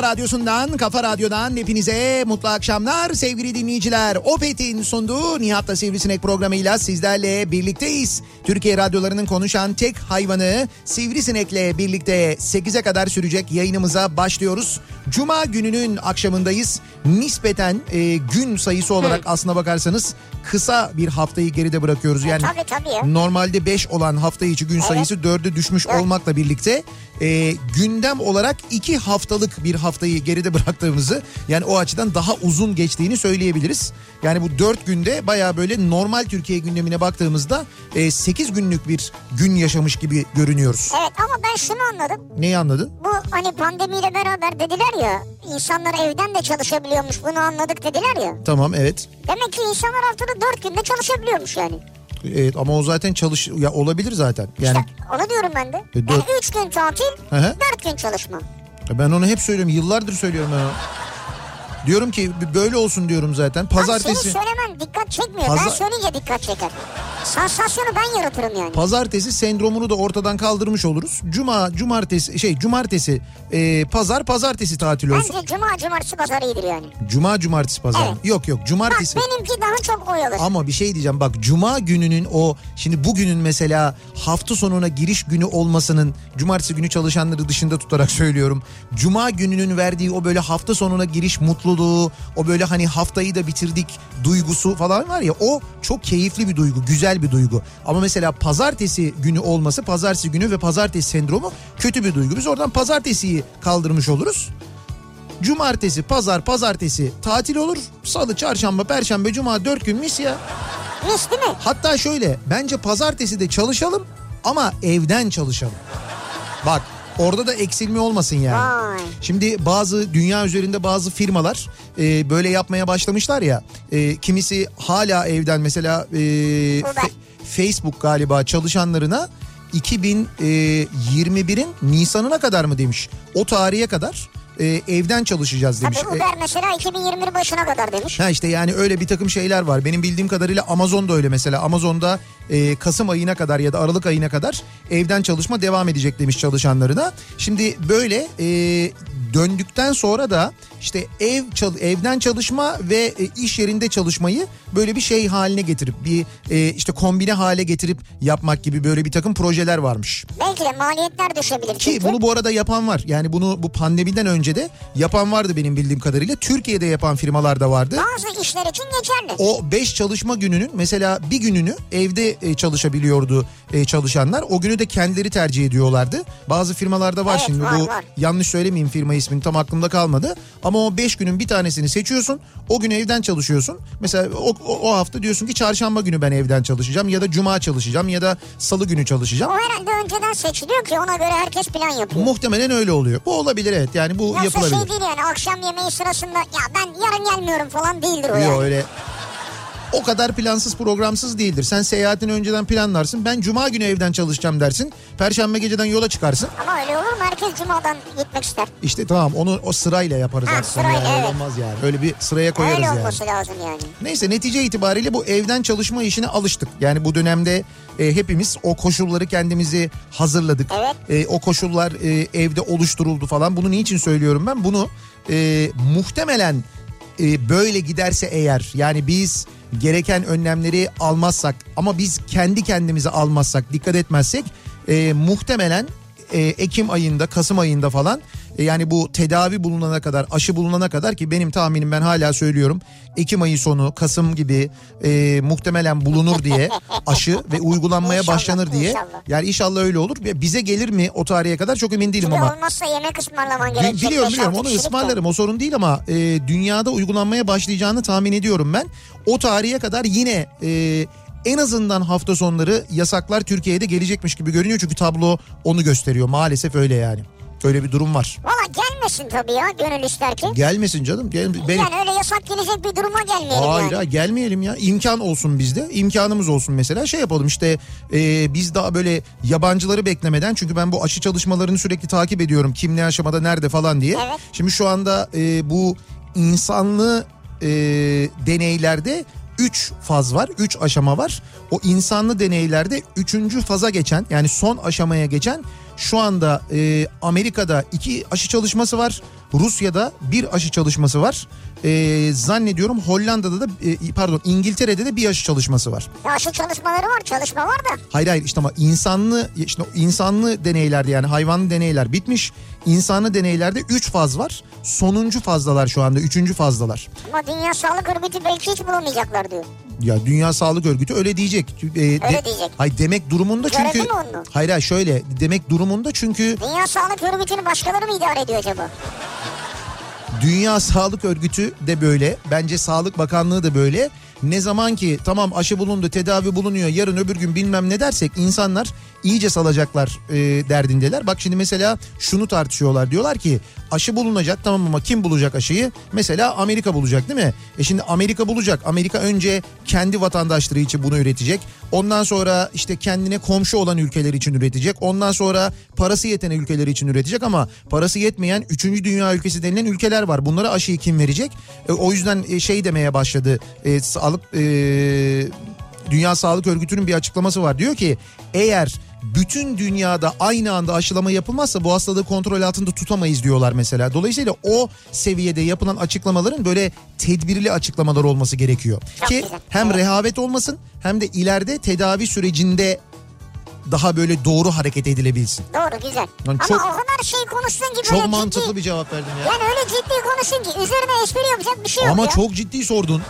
kafa radyosundan, kafa radyodan hepinize mutlu akşamlar sevgili dinleyiciler. Opet'in sunduğu Nihat'la Sivrisinek programıyla sizlerle birlikteyiz. Türkiye radyolarının konuşan tek hayvanı Sivrisinek'le birlikte 8'e kadar sürecek yayınımıza başlıyoruz. Cuma gününün akşamındayız. Nispeten e, gün sayısı olarak aslına bakarsanız kısa bir haftayı geride bırakıyoruz. Yani Tabii tabii ya. Normalde 5 olan hafta içi gün sayısı 4'e düşmüş olmakla birlikte e, gündem olarak 2 haftalık bir haftayı geride bıraktığımızı yani o açıdan daha uzun geçtiğini söyleyebiliriz. Yani bu 4 günde baya böyle normal Türkiye gündemine baktığımızda 8 günlük bir gün yaşamış gibi görünüyoruz. Evet ama ben şunu anladım. Neyi anladın? Bu hani pandemiyle beraber dediler ya insanlar evden de çalışabiliyormuş bunu anladık dediler ya. Tamam evet. Demek ki insanlar haftada dört günde çalışabiliyormuş yani. Evet ama o zaten çalış ya olabilir zaten. Yani İşte onu diyorum ben de. E, Yani dört- üç gün tatil, Hı hı. dört gün çalışma. ben onu hep söylüyorum. Yıllardır söylüyorum ben onu. Diyorum ki böyle olsun diyorum zaten. Abi Pazartesi senin söylemen dikkat çekmiyor. Pazar- Ben söyleyince dikkat çeker. Sansasyonu ben yaratırım yani. Pazartesi sendromunu da ortadan kaldırmış oluruz. Cuma, cumartesi, şey cumartesi, e, pazar, pazartesi tatil olsun. Bence cuma, cumartesi, pazar iyidir yani. Cuma, cumartesi, pazar. Evet. Yok yok Bak cumartesi. benimki daha çok oyalı. Ama bir şey diyeceğim bak cuma gününün o şimdi bugünün mesela hafta sonuna giriş günü olmasının cumartesi günü çalışanları dışında tutarak söylüyorum. Cuma gününün verdiği o böyle hafta sonuna giriş mutluluğu o böyle hani haftayı da bitirdik duygusu falan var ya o çok keyifli bir duygu güzel bir duygu. Ama mesela pazartesi günü olması pazartesi günü ve pazartesi sendromu kötü bir duygu. Biz oradan pazartesiyi kaldırmış oluruz. Cumartesi, pazar, pazartesi tatil olur. Salı, çarşamba, perşembe, cuma dört gün mis ya. Mis değil mi? Hatta şöyle bence pazartesi de çalışalım ama evden çalışalım. Bak orada da eksilme olmasın yani. Vay. Şimdi bazı dünya üzerinde bazı firmalar e, böyle yapmaya başlamışlar ya. E, kimisi hala evden mesela e, Fe- Facebook galiba çalışanlarına 2021'in Nisan'ına kadar mı demiş. O tarihe kadar e, evden çalışacağız demiş. Tabii E, Uber mesela 2021 başına kadar demiş. Ha işte yani öyle bir takım şeyler var. Benim bildiğim kadarıyla Amazon'da öyle mesela. Amazon'da e, Kasım ayına kadar ya da Aralık ayına kadar evden çalışma devam edecek demiş çalışanlarına. Şimdi böyle e, döndükten sonra da işte ev evden çalışma ve e, iş yerinde çalışmayı böyle bir şey haline getirip bir e, işte kombine hale getirip yapmak gibi böyle bir takım projeler varmış. Belki de maliyetler düşebilir. Ki çünkü. bunu bu arada yapan var. Yani bunu bu pandemiden önce de yapan vardı benim bildiğim kadarıyla. Türkiye'de yapan firmalar da vardı. Bazı işler için geçerli. O 5 çalışma gününün mesela bir gününü evde e, çalışabiliyordu çalışanlar. O günü de kendileri tercih ediyorlardı. Bazı firmalarda var Evet, şimdi var, bu var. yanlış söylemeyeyim firma ismini tam aklımda kalmadı. Ama o 5 günün bir tanesini seçiyorsun. O gün evden çalışıyorsun. Mesela o, o, o hafta diyorsun ki çarşamba günü ben evden çalışacağım ya da cuma çalışacağım ya da salı günü çalışacağım. O herhalde önceden seçiliyor ki ona göre herkes plan yapıyor. Muhtemelen öyle oluyor. Bu olabilir evet. Yani bu Yoksa yapılabilir. şey değil yani akşam yemeği sırasında ya ben yarın gelmiyorum falan değildir o Yok yani. öyle o kadar plansız programsız değildir. Sen seyahatini önceden planlarsın. Ben cuma günü evden çalışacağım dersin. Perşembe geceden yola çıkarsın. Ama öyle olur mu? Herkes cumadan gitmek ister. İşte tamam onu o sırayla yaparız Ha, aslında. sırayla, yani. Öyle evet. Olmaz yani. Öyle bir sıraya koyarız öyle yani. olması lazım yani. Neyse netice itibariyle bu evden çalışma işine alıştık. Yani bu dönemde e, hepimiz o koşulları kendimizi hazırladık. Evet. E, o koşullar e, evde oluşturuldu falan. Bunu niçin söylüyorum ben? Bunu e, muhtemelen e, böyle giderse eğer yani biz gereken önlemleri almazsak ama biz kendi kendimize almazsak dikkat etmezsek e, muhtemelen e, Ekim ayında Kasım ayında falan e, yani bu tedavi bulunana kadar aşı bulunana kadar ki benim tahminim ben hala söylüyorum Ekim ayı sonu Kasım gibi e, muhtemelen bulunur diye aşı ve uygulanmaya İnşallah, başlanır diye inşallah. yani inşallah öyle olur bize gelir mi o tarihe kadar çok emin değilim Bir ama. olmazsa yemek ısmarlaman gerekecek. Biliyorum biliyorum onu de. ısmarlarım o sorun değil ama e, dünyada uygulanmaya başlayacağını tahmin ediyorum ben. O tarihe kadar yine e, en azından hafta sonları yasaklar Türkiye'de gelecekmiş gibi görünüyor. Çünkü tablo onu gösteriyor maalesef öyle yani. Öyle bir durum var. Valla gelmesin tabii ya gönül ister ki. Gelmesin canım. Gel, benim... Yani öyle yasak gelecek bir duruma gelmeyelim Hayır yani. gelmeyelim ya. İmkan olsun bizde. İmkanımız olsun mesela. Şey yapalım işte e, biz daha böyle yabancıları beklemeden çünkü ben bu aşı çalışmalarını sürekli takip ediyorum. Kim ne aşamada nerede falan diye. Evet. Şimdi şu anda e, bu insanlı e, deneylerde 3 faz var. 3 aşama var. O insanlı deneylerde 3. faza geçen yani son aşamaya geçen şu anda e, Amerika'da 2 aşı çalışması var. Rusya'da bir aşı çalışması var. E, zannediyorum Hollanda'da da e, pardon İngiltere'de de bir aşı çalışması var. Ya şu çalışmaları var çalışma var da. Hayır hayır işte ama insanlı işte insanlı deneylerde yani hayvanlı deneyler bitmiş. İnsanlı deneylerde 3 faz var. Sonuncu fazdalar şu anda 3. fazdalar. Ama Dünya Sağlık Örgütü belki hiç bulamayacaklar diyor. Ya Dünya Sağlık Örgütü öyle diyecek. E, Öyle diyecek. Hayır demek durumunda çünkü. Görevi mi onun? Hayır hayır şöyle demek durumunda çünkü Dünya Sağlık Örgütü'nü başkaları mı idare ediyor acaba? Dünya Sağlık Örgütü de böyle. Bence Sağlık Bakanlığı da böyle. Ne zaman ki tamam aşı bulundu, tedavi bulunuyor, yarın öbür gün bilmem ne dersek insanlar iyice salacaklar e, derdindeler. Bak şimdi mesela şunu tartışıyorlar. Diyorlar ki aşı bulunacak tamam ama kim bulacak aşıyı? Mesela Amerika bulacak değil mi? E şimdi Amerika bulacak. Amerika önce kendi vatandaşları için bunu üretecek. Ondan sonra işte kendine komşu olan ülkeler için üretecek. Ondan sonra parası yeten ülkeler için üretecek ama parası yetmeyen 3. dünya ülkesi denilen ülkeler var. Bunlara aşıyı kim verecek? E, o yüzden e, şey demeye başladı. E, sağlık e, Dünya Sağlık Örgütü'nün bir açıklaması var. Diyor ki eğer bütün dünyada aynı anda aşılama yapılmazsa bu hastalığı kontrol altında tutamayız diyorlar mesela. Dolayısıyla o seviyede yapılan açıklamaların böyle tedbirli açıklamalar olması gerekiyor. Ki hem rehavet olmasın hem de ileride tedavi sürecinde daha böyle doğru hareket edilebilsin. Doğru güzel. Yani Ama çok- o kadar şey konuştun ki Çok mantıklı ciddi. bir cevap verdim ya. Yani öyle ciddi konuşun ki üzerine espri yapacak bir şey yok Ama ya. çok ciddi sordun.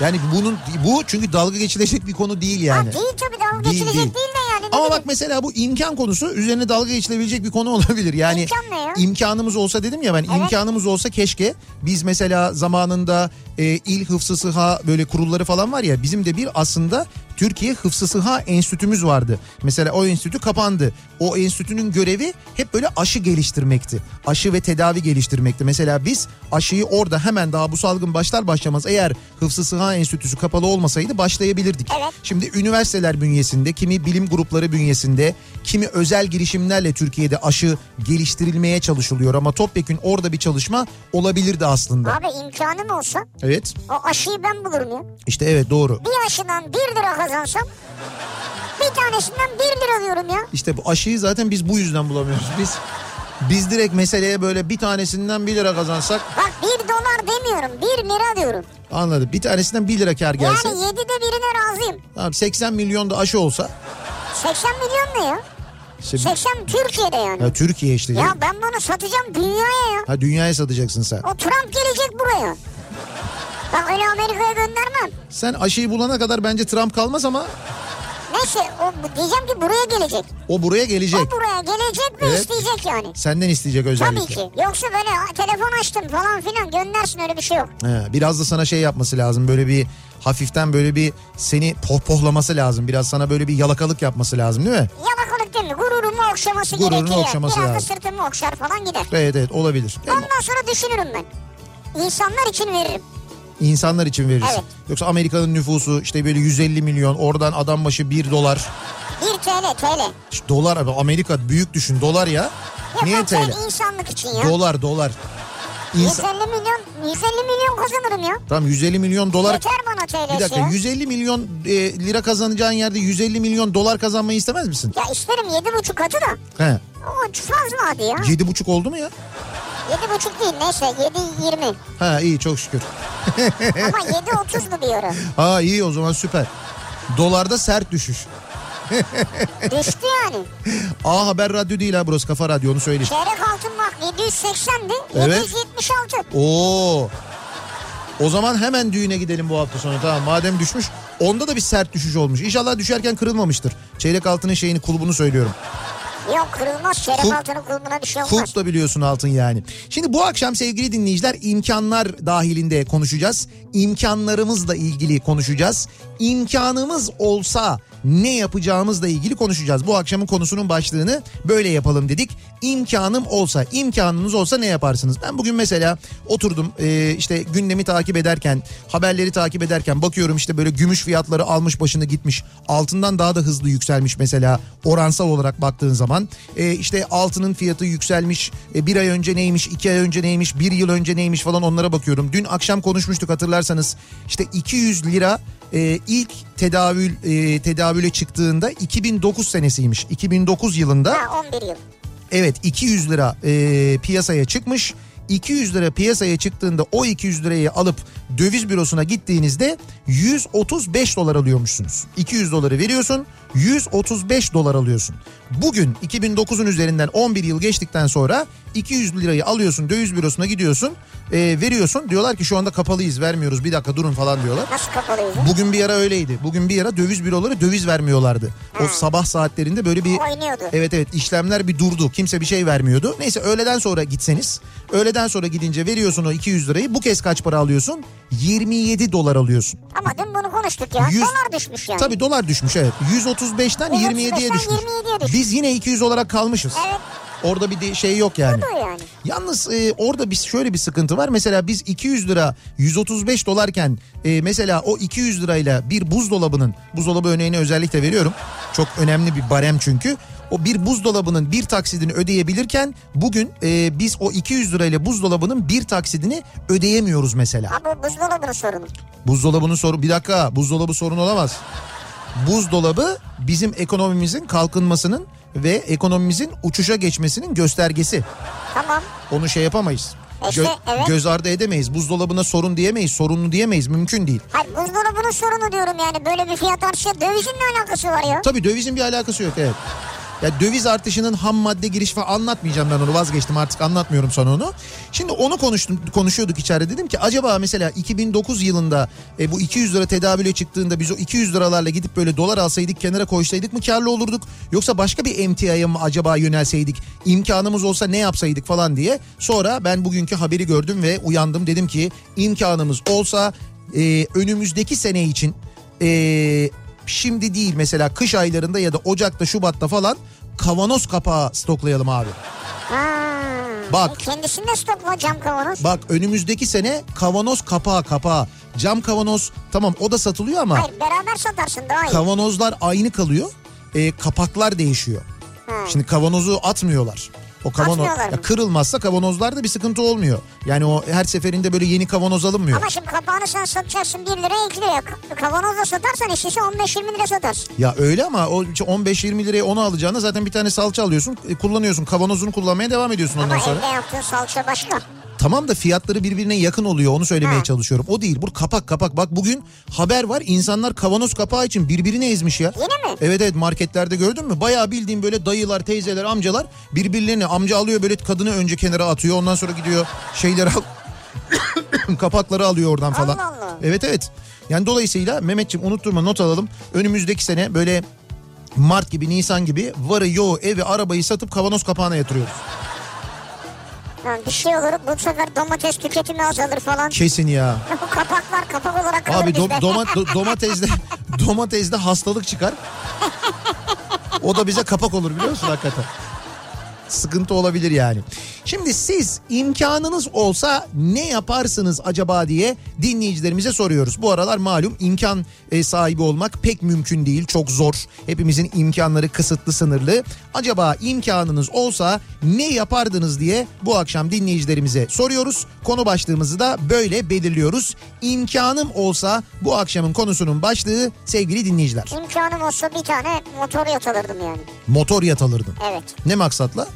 Yani bunun bu çünkü dalga geçilecek bir konu değil yani. Ha, değil tabii dalga Değil, geçilecek değil. değil, de Ama bak mesela bu imkan konusu üzerine dalga geçilebilecek bir konu olabilir. Yani İmkan ne ya? imkanımız olsa dedim ya ben imkanımız olsa keşke biz mesela zamanında e, il hıfzı sıha böyle kurulları falan var ya bizim de bir aslında Türkiye Hıfzı Sıha Enstitümüz vardı. Mesela o enstitü kapandı. O enstitünün görevi hep böyle aşı geliştirmekti. Aşı ve tedavi geliştirmekti. Mesela biz aşıyı orada hemen daha bu salgın başlar başlamaz eğer Hıfzı Sıha Enstitüsü kapalı olmasaydı başlayabilirdik. Evet. Şimdi üniversiteler bünyesinde, kimi bilim grupları bünyesinde, kimi özel girişimlerle Türkiye'de aşı geliştirilmeye çalışılıyor ama topyekün orada bir çalışma olabilirdi aslında. Abi imkanım olsa Evet. o aşıyı ben bulurum ya. İşte evet doğru. Bir aşıdan 1 lira kazansam bir tanesinden 1 lira diyorum ya. İşte bu aşıyı zaten biz bu yüzden bulamıyoruz. Biz biz direkt meseleye böyle bir tanesinden 1 lira kazansak Bak 1 dolar demiyorum 1 lira diyorum. anladım. Bir tanesinden 1 lira kar gelse. Yani 7'de birine razıyım. Tamam 80 milyon da aşı olsa. 80 milyon ne ya? Işte, 80 Türkiye'de yani. ya Türkiye işte. Ya ben bunu satacağım dünyaya ya. Ha dünyaya satacaksın sen. O Trump gelecek buraya. Ben öyle Amerika'ya göndermem. Sen aşıyı bulana kadar bence Trump kalmaz ama Neyse o, diyeceğim ki buraya gelecek. o buraya gelecek. O buraya gelecek ve Evet. isteyecek yani. Senden isteyecek özellikle. Tabii ki. Yoksa böyle "Aa, telefon açtım falan filan göndersin öyle bir şey yok. He, biraz da sana şey yapması lazım böyle bir hafiften böyle bir seni pohpohlaması lazım. Biraz sana böyle bir yalakalık yapması lazım değil mi? Yalakalık değil mi? Gururumu okşaması Gururunu gerekiyor. okşaması Biraz lazım. da sırtımı okşar falan gider. Evet evet olabilir. Ondan sonra düşünürüm ben. İnsanlar için veririm. İnsanlar için veririz. Evet. Yoksa Amerika'nın nüfusu işte böyle 150 milyon oradan adam başı 1 dolar. 1 TL TL. İşte dolar abi Amerika büyük düşün dolar ya. Ya Niye TL? insanlık için ya. Dolar dolar. İnsan... 150 milyon 150 milyon kazanırım ya. Tamam 150 milyon dolar. Yeter bana TL'si Bir dakika ya. 150 milyon e, lira kazanacağın yerde 150 milyon dolar kazanmayı istemez misin? Ya isterim 7,5 katı da. He. O fazla hadi ya. 7,5 oldu mu ya? 7,5 değil neyse 7,20. Ha iyi çok şükür. Ama 7,30'lu bir euro. Ha iyi o zaman süper. Dolarda sert düşüş. Düştü yani. A Haber Radyo değil ha burası Kafa Radyo onu söyleyeyim. Çeyrek altın bak 780'di. Evet. 776. Oo. O zaman hemen düğüne gidelim bu hafta sonu tamam madem düşmüş. Onda da bir sert düşüş olmuş. İnşallah düşerken kırılmamıştır. Çeyrek altının şeyini kulübünü söylüyorum. Yok kırılmaz. Çeyrek Kul- altının kulübüne bir şey olmaz. Kulp da biliyorsun altın yani. Şimdi bu akşam sevgili dinleyiciler imkanlar dahilinde konuşacağız. İmkanlarımızla ilgili konuşacağız. İmkanımız olsa ne yapacağımızla ilgili konuşacağız. Bu akşamın konusunun başlığını böyle yapalım dedik. İmkanım olsa, imkanınız olsa ne yaparsınız? Ben bugün mesela oturdum e, işte gündemi takip ederken, haberleri takip ederken bakıyorum işte böyle gümüş fiyatları almış başını gitmiş. Altından daha da hızlı yükselmiş mesela oransal olarak baktığın zaman. E, işte altının fiyatı yükselmiş. E, bir ay önce neymiş, iki ay önce neymiş, bir yıl önce neymiş falan onlara bakıyorum. Dün akşam konuşmuştuk hatırlarsanız. İşte 200 lira e, ilk tedavül e, tedavüle çıktığında 2009 senesiymiş. 2009 yılında Ha 11 yıl. evet 200 lira e, piyasaya çıkmış. 200 lira piyasaya çıktığında o 200 lirayı alıp döviz bürosuna gittiğinizde 135 dolar alıyormuşsunuz. 200 doları veriyorsun 135 dolar alıyorsun. Bugün 2009'un üzerinden 11 yıl geçtikten sonra 200 lirayı alıyorsun döviz bürosuna gidiyorsun e, veriyorsun. Diyorlar ki şu anda kapalıyız vermiyoruz bir dakika durun falan diyorlar. Nasıl kapalıydı? Bugün bir ara öyleydi. Bugün bir ara döviz büroları döviz vermiyorlardı. O sabah saatlerinde böyle bir Oynuyordu. Evet evet işlemler bir durdu. Kimse bir şey vermiyordu. Neyse öğleden sonra gitseniz. Öğleden sonra gidince veriyorsun o 200 lirayı. Bu kez kaç para alıyorsun? 27 dolar alıyorsun. Ama dün bunu konuştuk ya. Yüz- Dolar düşmüş yani. Tabii dolar düşmüş evet. 135'ten 27'ye 135'ten düşmüş. 27'ye düşmüş. Biz yine 200 olarak kalmışız. Evet. Orada bir şey yok yani. Yani. Yalnız e, orada bir şöyle bir sıkıntı var. Mesela biz 200 lira 135 dolarken e, mesela o 200 lirayla bir buzdolabının buzdolabı örneğini özellikle veriyorum. Çok önemli bir barem çünkü. O bir buzdolabının bir taksidini ödeyebilirken bugün e, biz o 200 lirayla buzdolabının bir taksidini ödeyemiyoruz mesela. Ha bu buzdolabının sorunu. Buzdolabının sorun bir dakika buzdolabı sorun olamaz. Buzdolabı bizim ekonomimizin kalkınmasının ve ekonomimizin uçuşa geçmesinin göstergesi. Tamam. Onu şey yapamayız. İşte, evet. Göz ardı edemeyiz. Buzdolabına sorun diyemeyiz. Sorunlu diyemeyiz. Mümkün değil. Hayır buzdolabının sorunu diyorum yani. Böyle bir fiyat artışı dövizin ne alakası var ya? Tabii dövizin bir alakası yok evet. Ya döviz artışının ham madde giriş falan anlatmayacağım ben onu. Vazgeçtim artık anlatmıyorum sana onu. Şimdi onu konuştum konuşuyorduk içeride. Dedim ki acaba mesela 2009 yılında e, bu 200 lira tedavüle çıktığında biz o 200 liralarla gidip böyle dolar alsaydık kenara koysaydık mı karlı olurduk? Yoksa başka bir emtiaya mı acaba yönelseydik? İmkanımız olsa ne yapsaydık? falan diye. Sonra ben bugünkü haberi gördüm ve uyandım. Dedim ki imkanımız olsa e, önümüzdeki sene için e, şimdi değil mesela kış aylarında ya da Ocak'ta Şubat'ta falan kavanoz kapağı stoklayalım abi. Ha. Bak. E, kendisinde stokla cam kavanoz. Bak önümüzdeki sene kavanoz kapağı kapağı. Cam kavanoz tamam o da satılıyor ama Hayır beraber satarsın daha iyi. kavanozlar aynı kalıyor. E, kapaklar değişiyor. Ha. Şimdi kavanozu atmıyorlar. O kavanoz ya kırılmazsa kavanozlarda bir sıkıntı olmuyor. Yani o her seferinde böyle yeni kavanoz alınmıyor. Ama şimdi kapağını sen satacaksın 1 liraya 2 liraya. Kavanozla satarsan işçisi 15-20 lira satarsın. Ya öyle ama o 15-20 liraya onu alacağına zaten bir tane salça alıyorsun, e, kullanıyorsun. Kavanozunu kullanmaya devam ediyorsun ondan Ama sonra. evde yaptığın salça başka. Tamam da fiyatları birbirine yakın oluyor onu söylemeye Ha. çalışıyorum. O değil. Bu kapak kapak. Bak bugün haber var. İnsanlar kavanoz kapağı için birbirini ezmiş ya. Yine mi? Evet evet marketlerde gördün mü? Bayağı bildiğim böyle dayılar, teyzeler, amcalar birbirlerini amca alıyor böyle kadını önce kenara atıyor. Ondan sonra gidiyor şeyleri al. kapakları alıyor oradan falan. Allah Allah. Evet evet. Yani dolayısıyla Mehmetciğim unutturma not alalım. Önümüzdeki sene böyle Mart gibi Nisan gibi varı yoğu evi arabayı satıp kavanoz kapağına yatırıyoruz. Ha, bir şey olur bu sefer domates tüketimi azalır falan. Kesin ya. Bu kapaklar kapak olarak kalır Abi do- bizde. doma- do- domatesde domatesde hastalık çıkar. O da bize kapak olur biliyor musun hakikaten? Sıkıntı olabilir yani. Şimdi siz imkanınız olsa ne yaparsınız acaba diye dinleyicilerimize soruyoruz. Bu aralar malum imkan e, sahibi olmak pek mümkün değil. Çok zor. Hepimizin imkanları kısıtlı sınırlı. Acaba imkanınız olsa ne yapardınız diye bu akşam dinleyicilerimize soruyoruz. Konu başlığımızı da böyle belirliyoruz. İmkanım olsa bu akşamın konusunun başlığı sevgili dinleyiciler. İmkanım olsa bir tane motor yat alırdım yani. Motor yat alırdın. Evet. Ne maksatla?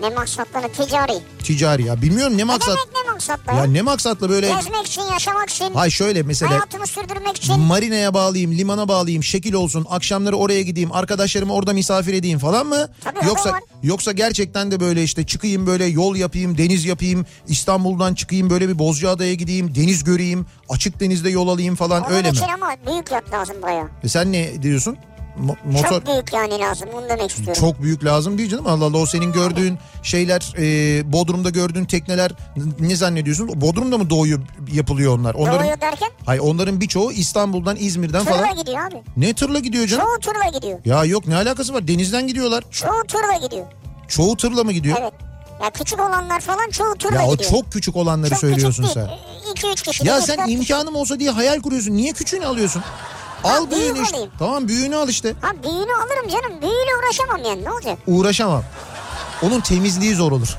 Ne maksatla ne ticari. Ticari ya. Bilmiyorum ne Ne maksat. demek ne maksatla Ya ne maksatla böyle... Gezmek için, yaşamak için, Hay şöyle mesela hayatımı sürdürmek için. marinaya bağlayayım, limana bağlayayım, şekil olsun, akşamları oraya gideyim, arkadaşlarımı orada misafir edeyim falan mı? Tabii, yoksa yoksa gerçekten de böyle işte çıkayım böyle yol yapayım, deniz yapayım, İstanbul'dan çıkayım böyle bir Bozcaada'ya gideyim, deniz göreyim, açık denizde yol alayım falan Onun öyle mi? için ama büyük yat lazım bayağı. E sen ne diyorsun? Mo- motor Çok büyük yani lazım onu demek istiyorum. çok büyük lazım değil canım. Allah Allah o senin gördüğün şeyler e, Bodrum'da gördüğün tekneler ne zannediyorsun? Bodrum'da mı doğuyor yapılıyor onlar? Onların Doğuyor derken Hayır onların birçoğu İstanbul'dan, İzmir'den tırla falan. gidiyor abi. Ne tırla gidiyor canım? Çoğu tırla gidiyor. Ya yok ne alakası var? Denizden gidiyorlar. Çoğu tırla gidiyor. Çoğu tırla mı gidiyor? Evet. Ya küçük olanlar falan çoğu tırla Ya o gidiyor. çok küçük olanları Çok söylüyorsun küçük sen. değil. 2-3 kişi. Ya sen imkanım olsa diye hayal kuruyorsun. Niye küçüğünü alıyorsun? Al büyüğünü işte. alayım. Tamam büyüğünü al işte. Ha büyüğünü alırım canım. Büyüğüyle uğraşamam yani ne olacak? Uğraşamam. Onun temizliği zor olur.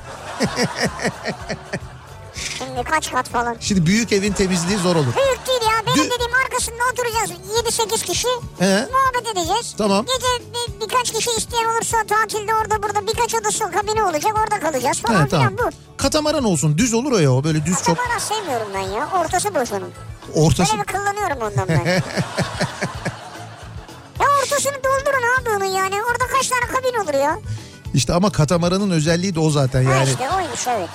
Şimdi kaç kat falan. Şimdi büyük evin temizliği zor olur. Büyük değil. Benim Dü- dediğim arkasında oturacağız. 7-8 kişi. He. Muhabbet edeceğiz. Tamam. Gece bir, birkaç kişi isteyen olursa tatilde orada burada birkaç odası kabini olacak. Orada kalacağız falan He, tamam. filan bu. Katamaran olsun. Düz olur o ya. o Böyle düz çok Katamara sevmiyorum ben ya. Ortası boş onun. ortası. Böyle bir kullanıyorum ondan ben. ya ortasını doldurun abi onun yani. Orada kaç tane kabin olur ya? İşte ama katamaranın özelliği de o zaten Ha yani. işte oymuş evet.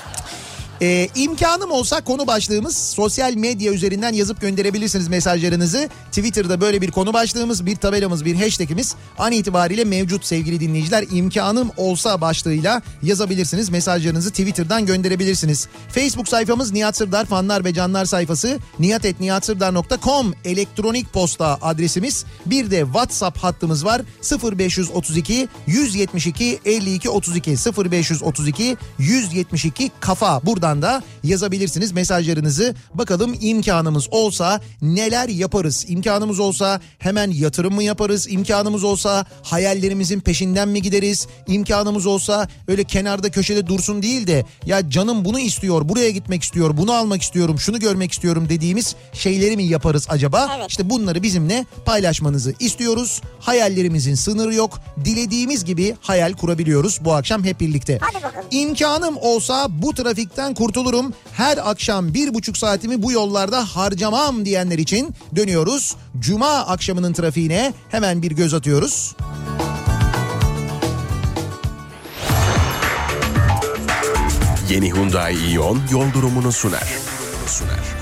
Ee, imkanım olsa konu başlığımız sosyal medya üzerinden yazıp gönderebilirsiniz mesajlarınızı. Twitter'da böyle bir konu başlığımız, bir tabelamız, bir hashtagimiz an itibariyle mevcut sevgili dinleyiciler. İmkanım olsa başlığıyla yazabilirsiniz. Mesajlarınızı Twitter'dan gönderebilirsiniz. Facebook sayfamız Nihat Sırdar fanlar ve canlar sayfası nihatetnihatsırdar.com elektronik posta adresimiz. Bir de WhatsApp hattımız var 0532 172 52 32 0532 172 kafa buradan da yazabilirsiniz mesajlarınızı. Bakalım imkanımız olsa neler yaparız? İmkanımız olsa hemen yatırım mı yaparız? İmkanımız olsa hayallerimizin peşinden mi gideriz? İmkanımız olsa öyle kenarda köşede dursun değil de ya canım bunu istiyor, buraya gitmek istiyor, bunu almak istiyorum, şunu görmek istiyorum dediğimiz şeyleri mi yaparız acaba? Evet. İşte bunları bizimle paylaşmanızı istiyoruz. Hayallerimizin sınırı yok. Dilediğimiz gibi hayal kurabiliyoruz bu akşam hep birlikte. İmkanım olsa bu trafikten kurtulurum. Her akşam bir buçuk saatimi bu yollarda harcamam diyenler için dönüyoruz. Cuma akşamının trafiğine hemen bir göz atıyoruz. Yeni Hyundai Ion yol durumunu sunar. Sunar.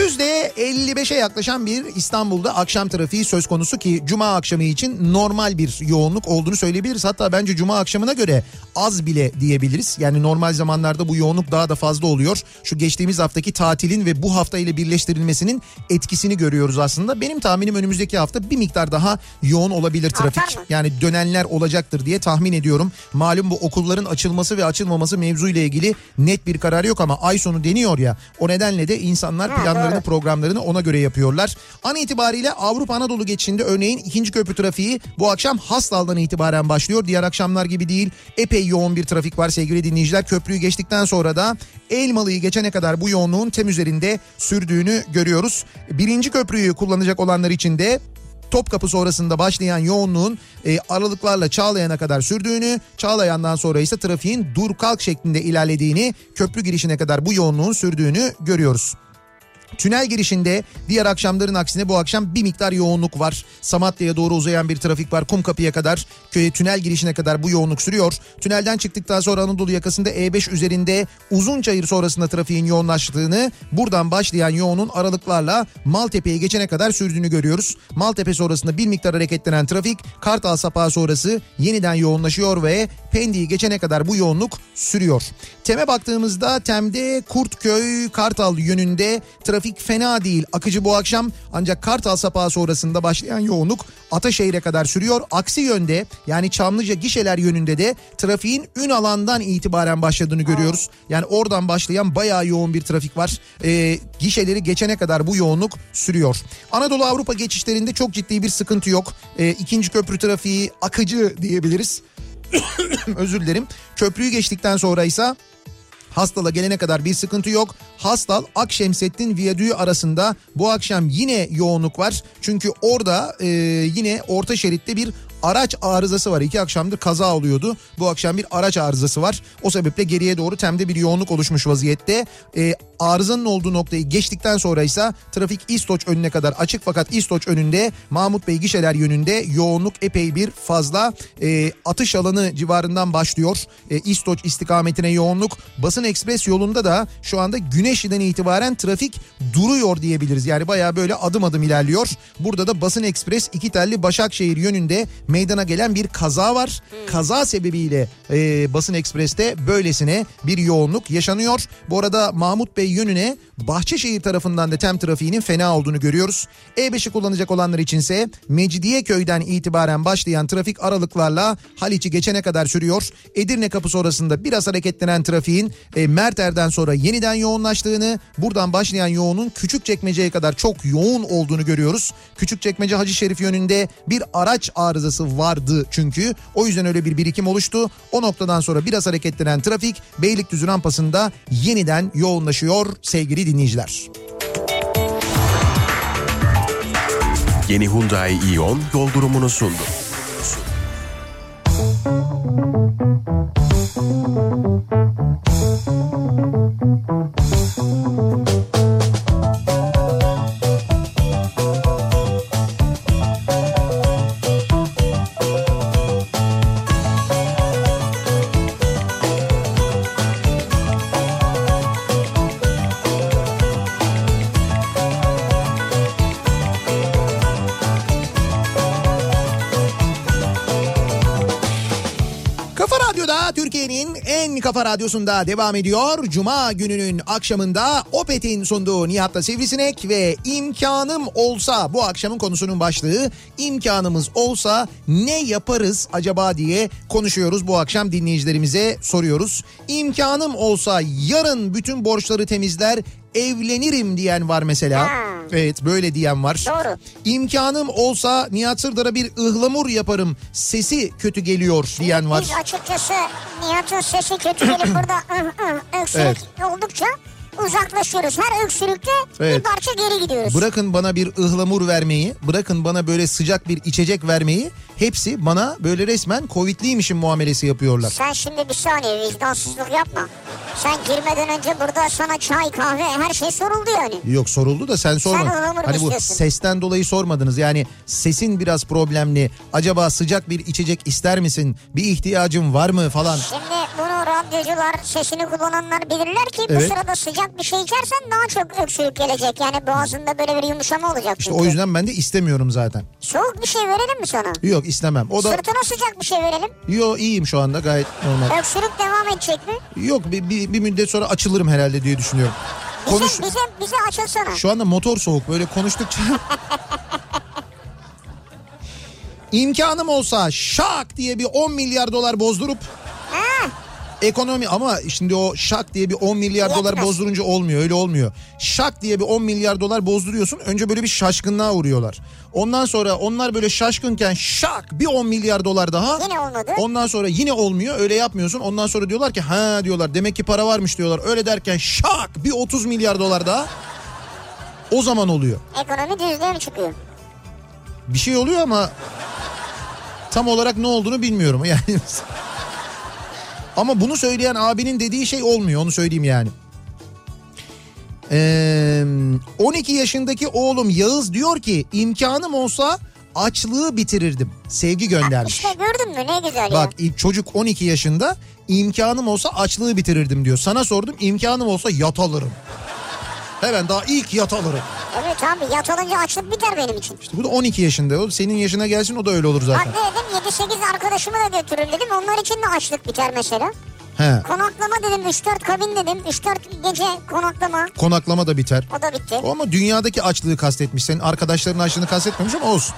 Yüzde 55'e yaklaşan bir İstanbul'da akşam trafiği söz konusu ki cuma akşamı için normal bir yoğunluk olduğunu söyleyebiliriz. Hatta bence cuma akşamına göre az bile diyebiliriz. Yani normal zamanlarda bu yoğunluk daha da fazla oluyor. Şu geçtiğimiz haftaki tatilin ve bu hafta ile birleştirilmesinin etkisini görüyoruz aslında. Benim tahminim önümüzdeki hafta bir miktar daha yoğun olabilir trafik. Yani dönenler olacaktır diye tahmin ediyorum. Malum bu okulların açılması ve açılmaması mevzu ile ilgili net bir karar yok ama ay sonu deniyor ya. O nedenle de insanlar Ha, doğru. programlarını ona göre yapıyorlar. An itibariyle Avrupa Anadolu geçişinde örneğin ikinci köprü trafiği bu akşam Hastal'dan itibaren başlıyor. Diğer akşamlar gibi değil. Epey yoğun bir trafik var sevgili dinleyiciler. Köprüyü geçtikten sonra da Elmalı'yı geçene kadar bu yoğunluğun tem üzerinde sürdüğünü görüyoruz. Birinci köprüyü kullanacak olanlar için de Topkapı sonrasında başlayan yoğunluğun e, aralıklarla Çağlayan'a kadar sürdüğünü, Çağlayan'dan sonra ise trafiğin dur kalk şeklinde ilerlediğini, köprü girişine kadar bu yoğunluğun sürdüğünü görüyoruz. Tünel girişinde diğer akşamların aksine bu akşam bir miktar yoğunluk var. Samatya'ya doğru uzayan bir trafik var. Kumkapı'ya kadar, köye tünel girişine kadar bu yoğunluk sürüyor. Tünelden çıktıktan sonra Anadolu yakasında E5 üzerinde Uzunçayır sonrasında trafiğin yoğunlaştığını, buradan başlayan yoğunun aralıklarla Maltepe'ye geçene kadar sürdüğünü görüyoruz. Maltepe sonrasında bir miktar hareketlenen trafik Kartal Sapağı sonrası yeniden yoğunlaşıyor ve Pendik'i geçene kadar bu yoğunluk sürüyor. Tem'e baktığımızda Tem'de Kurtköy Kartal yönünde trafik fena değil. Akıcı bu akşam ancak Kartal sapağı sonrasında başlayan yoğunluk Ataşehir'e kadar sürüyor. Aksi yönde yani Çamlıca gişeler yönünde de trafiğin ün alandan itibaren başladığını görüyoruz. Yani oradan başlayan bayağı yoğun bir trafik var. Ee, gişeleri geçene kadar bu yoğunluk sürüyor. Anadolu Avrupa geçişlerinde çok ciddi bir sıkıntı yok. Ee, ikinci köprü trafiği akıcı diyebiliriz. Özür dilerim. Köprüyü geçtikten sonra ise Hastal'a gelene kadar bir sıkıntı yok. Hastal Akşemsettin Viyadüğü arasında bu akşam yine yoğunluk var. Çünkü orada e, yine orta şeritte bir araç arızası var. İki akşamdır kaza oluyordu. Bu akşam bir araç arızası var. O sebeple geriye doğru temde bir yoğunluk oluşmuş vaziyette. E, arızanın olduğu noktayı geçtikten sonra ise trafik İstoç önüne kadar açık fakat İstoç önünde Mahmut Bey gişeler yönünde yoğunluk epey bir fazla. E, atış alanı civarından başlıyor. E, İstoç istikametine yoğunluk. Basın Ekspres yolunda da şu anda Güneşli'den itibaren trafik duruyor diyebiliriz. Yani bayağı böyle adım adım ilerliyor. Burada da Basın Ekspres iki telli Başakşehir yönünde meydana gelen bir kaza var. Kaza sebebiyle e, Basın Ekspres'te böylesine bir yoğunluk yaşanıyor. Bu arada Mahmut Bey yönüne Bahçeşehir tarafından da tem trafiğinin fena olduğunu görüyoruz. E5'i kullanacak olanlar içinse Mecidiyeköy'den itibaren başlayan trafik aralıklarla Haliç'i geçene kadar sürüyor. Edirne kapı sonrasında biraz hareketlenen trafiğin e, Merter'den sonra yeniden yoğunlaştığını, buradan başlayan yoğunun Küçükçekmece'ye kadar çok yoğun olduğunu görüyoruz. Küçükçekmece Hacı Şerif yönünde bir araç arızası vardı çünkü. O yüzden öyle bir birikim oluştu. O noktadan sonra biraz hareketlenen trafik Beylikdüzü rampasında yeniden yoğunlaşıyor sevgili dinleyiciler. Yeni Hyundai Ion yol durumunu sundu. Radyosunda devam ediyor. Cuma gününün akşamında Opet'in sunduğu Nihat'la Sivrisinek ve imkanım olsa bu akşamın konusunun başlığı imkanımız olsa ne yaparız acaba diye konuşuyoruz bu akşam dinleyicilerimize soruyoruz. İmkanım olsa yarın bütün borçları temizler evlenirim diyen var mesela. Ha. Evet böyle diyen var. Doğru. İmkanım olsa Nihat Sırdar'a bir ıhlamur yaparım sesi kötü geliyor diyen var. Biz açıkçası Nihat'ın sesi kötü gelip burada ıh ıh öksürük Evet. oldukça uzaklaşıyoruz. Her öksürükte Evet. bir parça geri gidiyoruz. Bırakın bana bir ıhlamur vermeyi, bırakın bana böyle sıcak bir içecek vermeyi. Hepsi bana böyle resmen Covid'liymişim muamelesi yapıyorlar. Sen şimdi bir saniye vicdansızlık yapma. Sen girmeden önce burada sana çay, kahve her şey soruldu yani. Yok soruldu da sen sorma. ıhlamur mu Hani bu istiyorsun? sesten dolayı sormadınız. Yani sesin biraz problemli. Acaba sıcak bir içecek ister misin? Bir ihtiyacın var mı falan. Şimdi bunu radyocular sesini kullananlar bilirler ki bu Evet. sırada sıcak bir şey içersen daha çok öksürük gelecek. Yani boğazında böyle bir yumuşama olacak. İşte çünkü. o yüzden ben de istemiyorum zaten. Soğuk bir şey verelim mi sana? Yok istemem. O da Sırtına sıcak bir şey verelim. yo iyiyim şu anda gayet normal. Öksürük devam edecek mi? Yok bir, bir, bir müddet sonra açılırım herhalde diye düşünüyorum. Bize, Konuş bize, bize açılsana. Şu anda motor soğuk böyle konuştukça. İmkanım olsa şak diye bir 10 milyar dolar bozdurup ekonomi ama şimdi o şak diye bir 10 milyar dolar bozdurunca olmuyor öyle olmuyor. Şak diye bir 10 milyar dolar bozduruyorsun önce böyle bir şaşkınlığa uğruyorlar. Ondan sonra onlar böyle şaşkınken şak bir 10 milyar dolar daha. Yine olmadı. Ondan sonra yine olmuyor öyle yapmıyorsun. Ondan sonra diyorlar ki ha diyorlar demek ki para varmış diyorlar. Öyle derken şak bir 30 milyar dolar daha. O zaman oluyor. Ekonomi düzlüğe mi çıkıyor? Bir şey oluyor ama tam olarak ne olduğunu bilmiyorum. Yani ama bunu söyleyen abinin dediği şey olmuyor onu söyleyeyim yani. Ee, 12 yaşındaki oğlum Yağız diyor ki imkanım olsa açlığı bitirirdim. Sevgi göndermiş. İşte gördün mü ne güzel Bak ya. çocuk 12 yaşında imkanım olsa açlığı bitirirdim diyor. Sana sordum imkanım olsa yat alırım. Hemen daha ilk yat alırım. Evet abi yat olunca açlık biter benim için. İşte bu da 12 yaşında. O senin yaşına gelsin o da öyle olur zaten. Bak dedim 7-8 arkadaşımı da götürür dedim. Onlar için de açlık biter mesela. He. Konaklama dedim 3-4 kabin dedim. 3-4 gece konaklama. Konaklama da biter. O da bitti. O ama dünyadaki açlığı kastetmiş. Senin arkadaşların açlığını kastetmemiş ama olsun.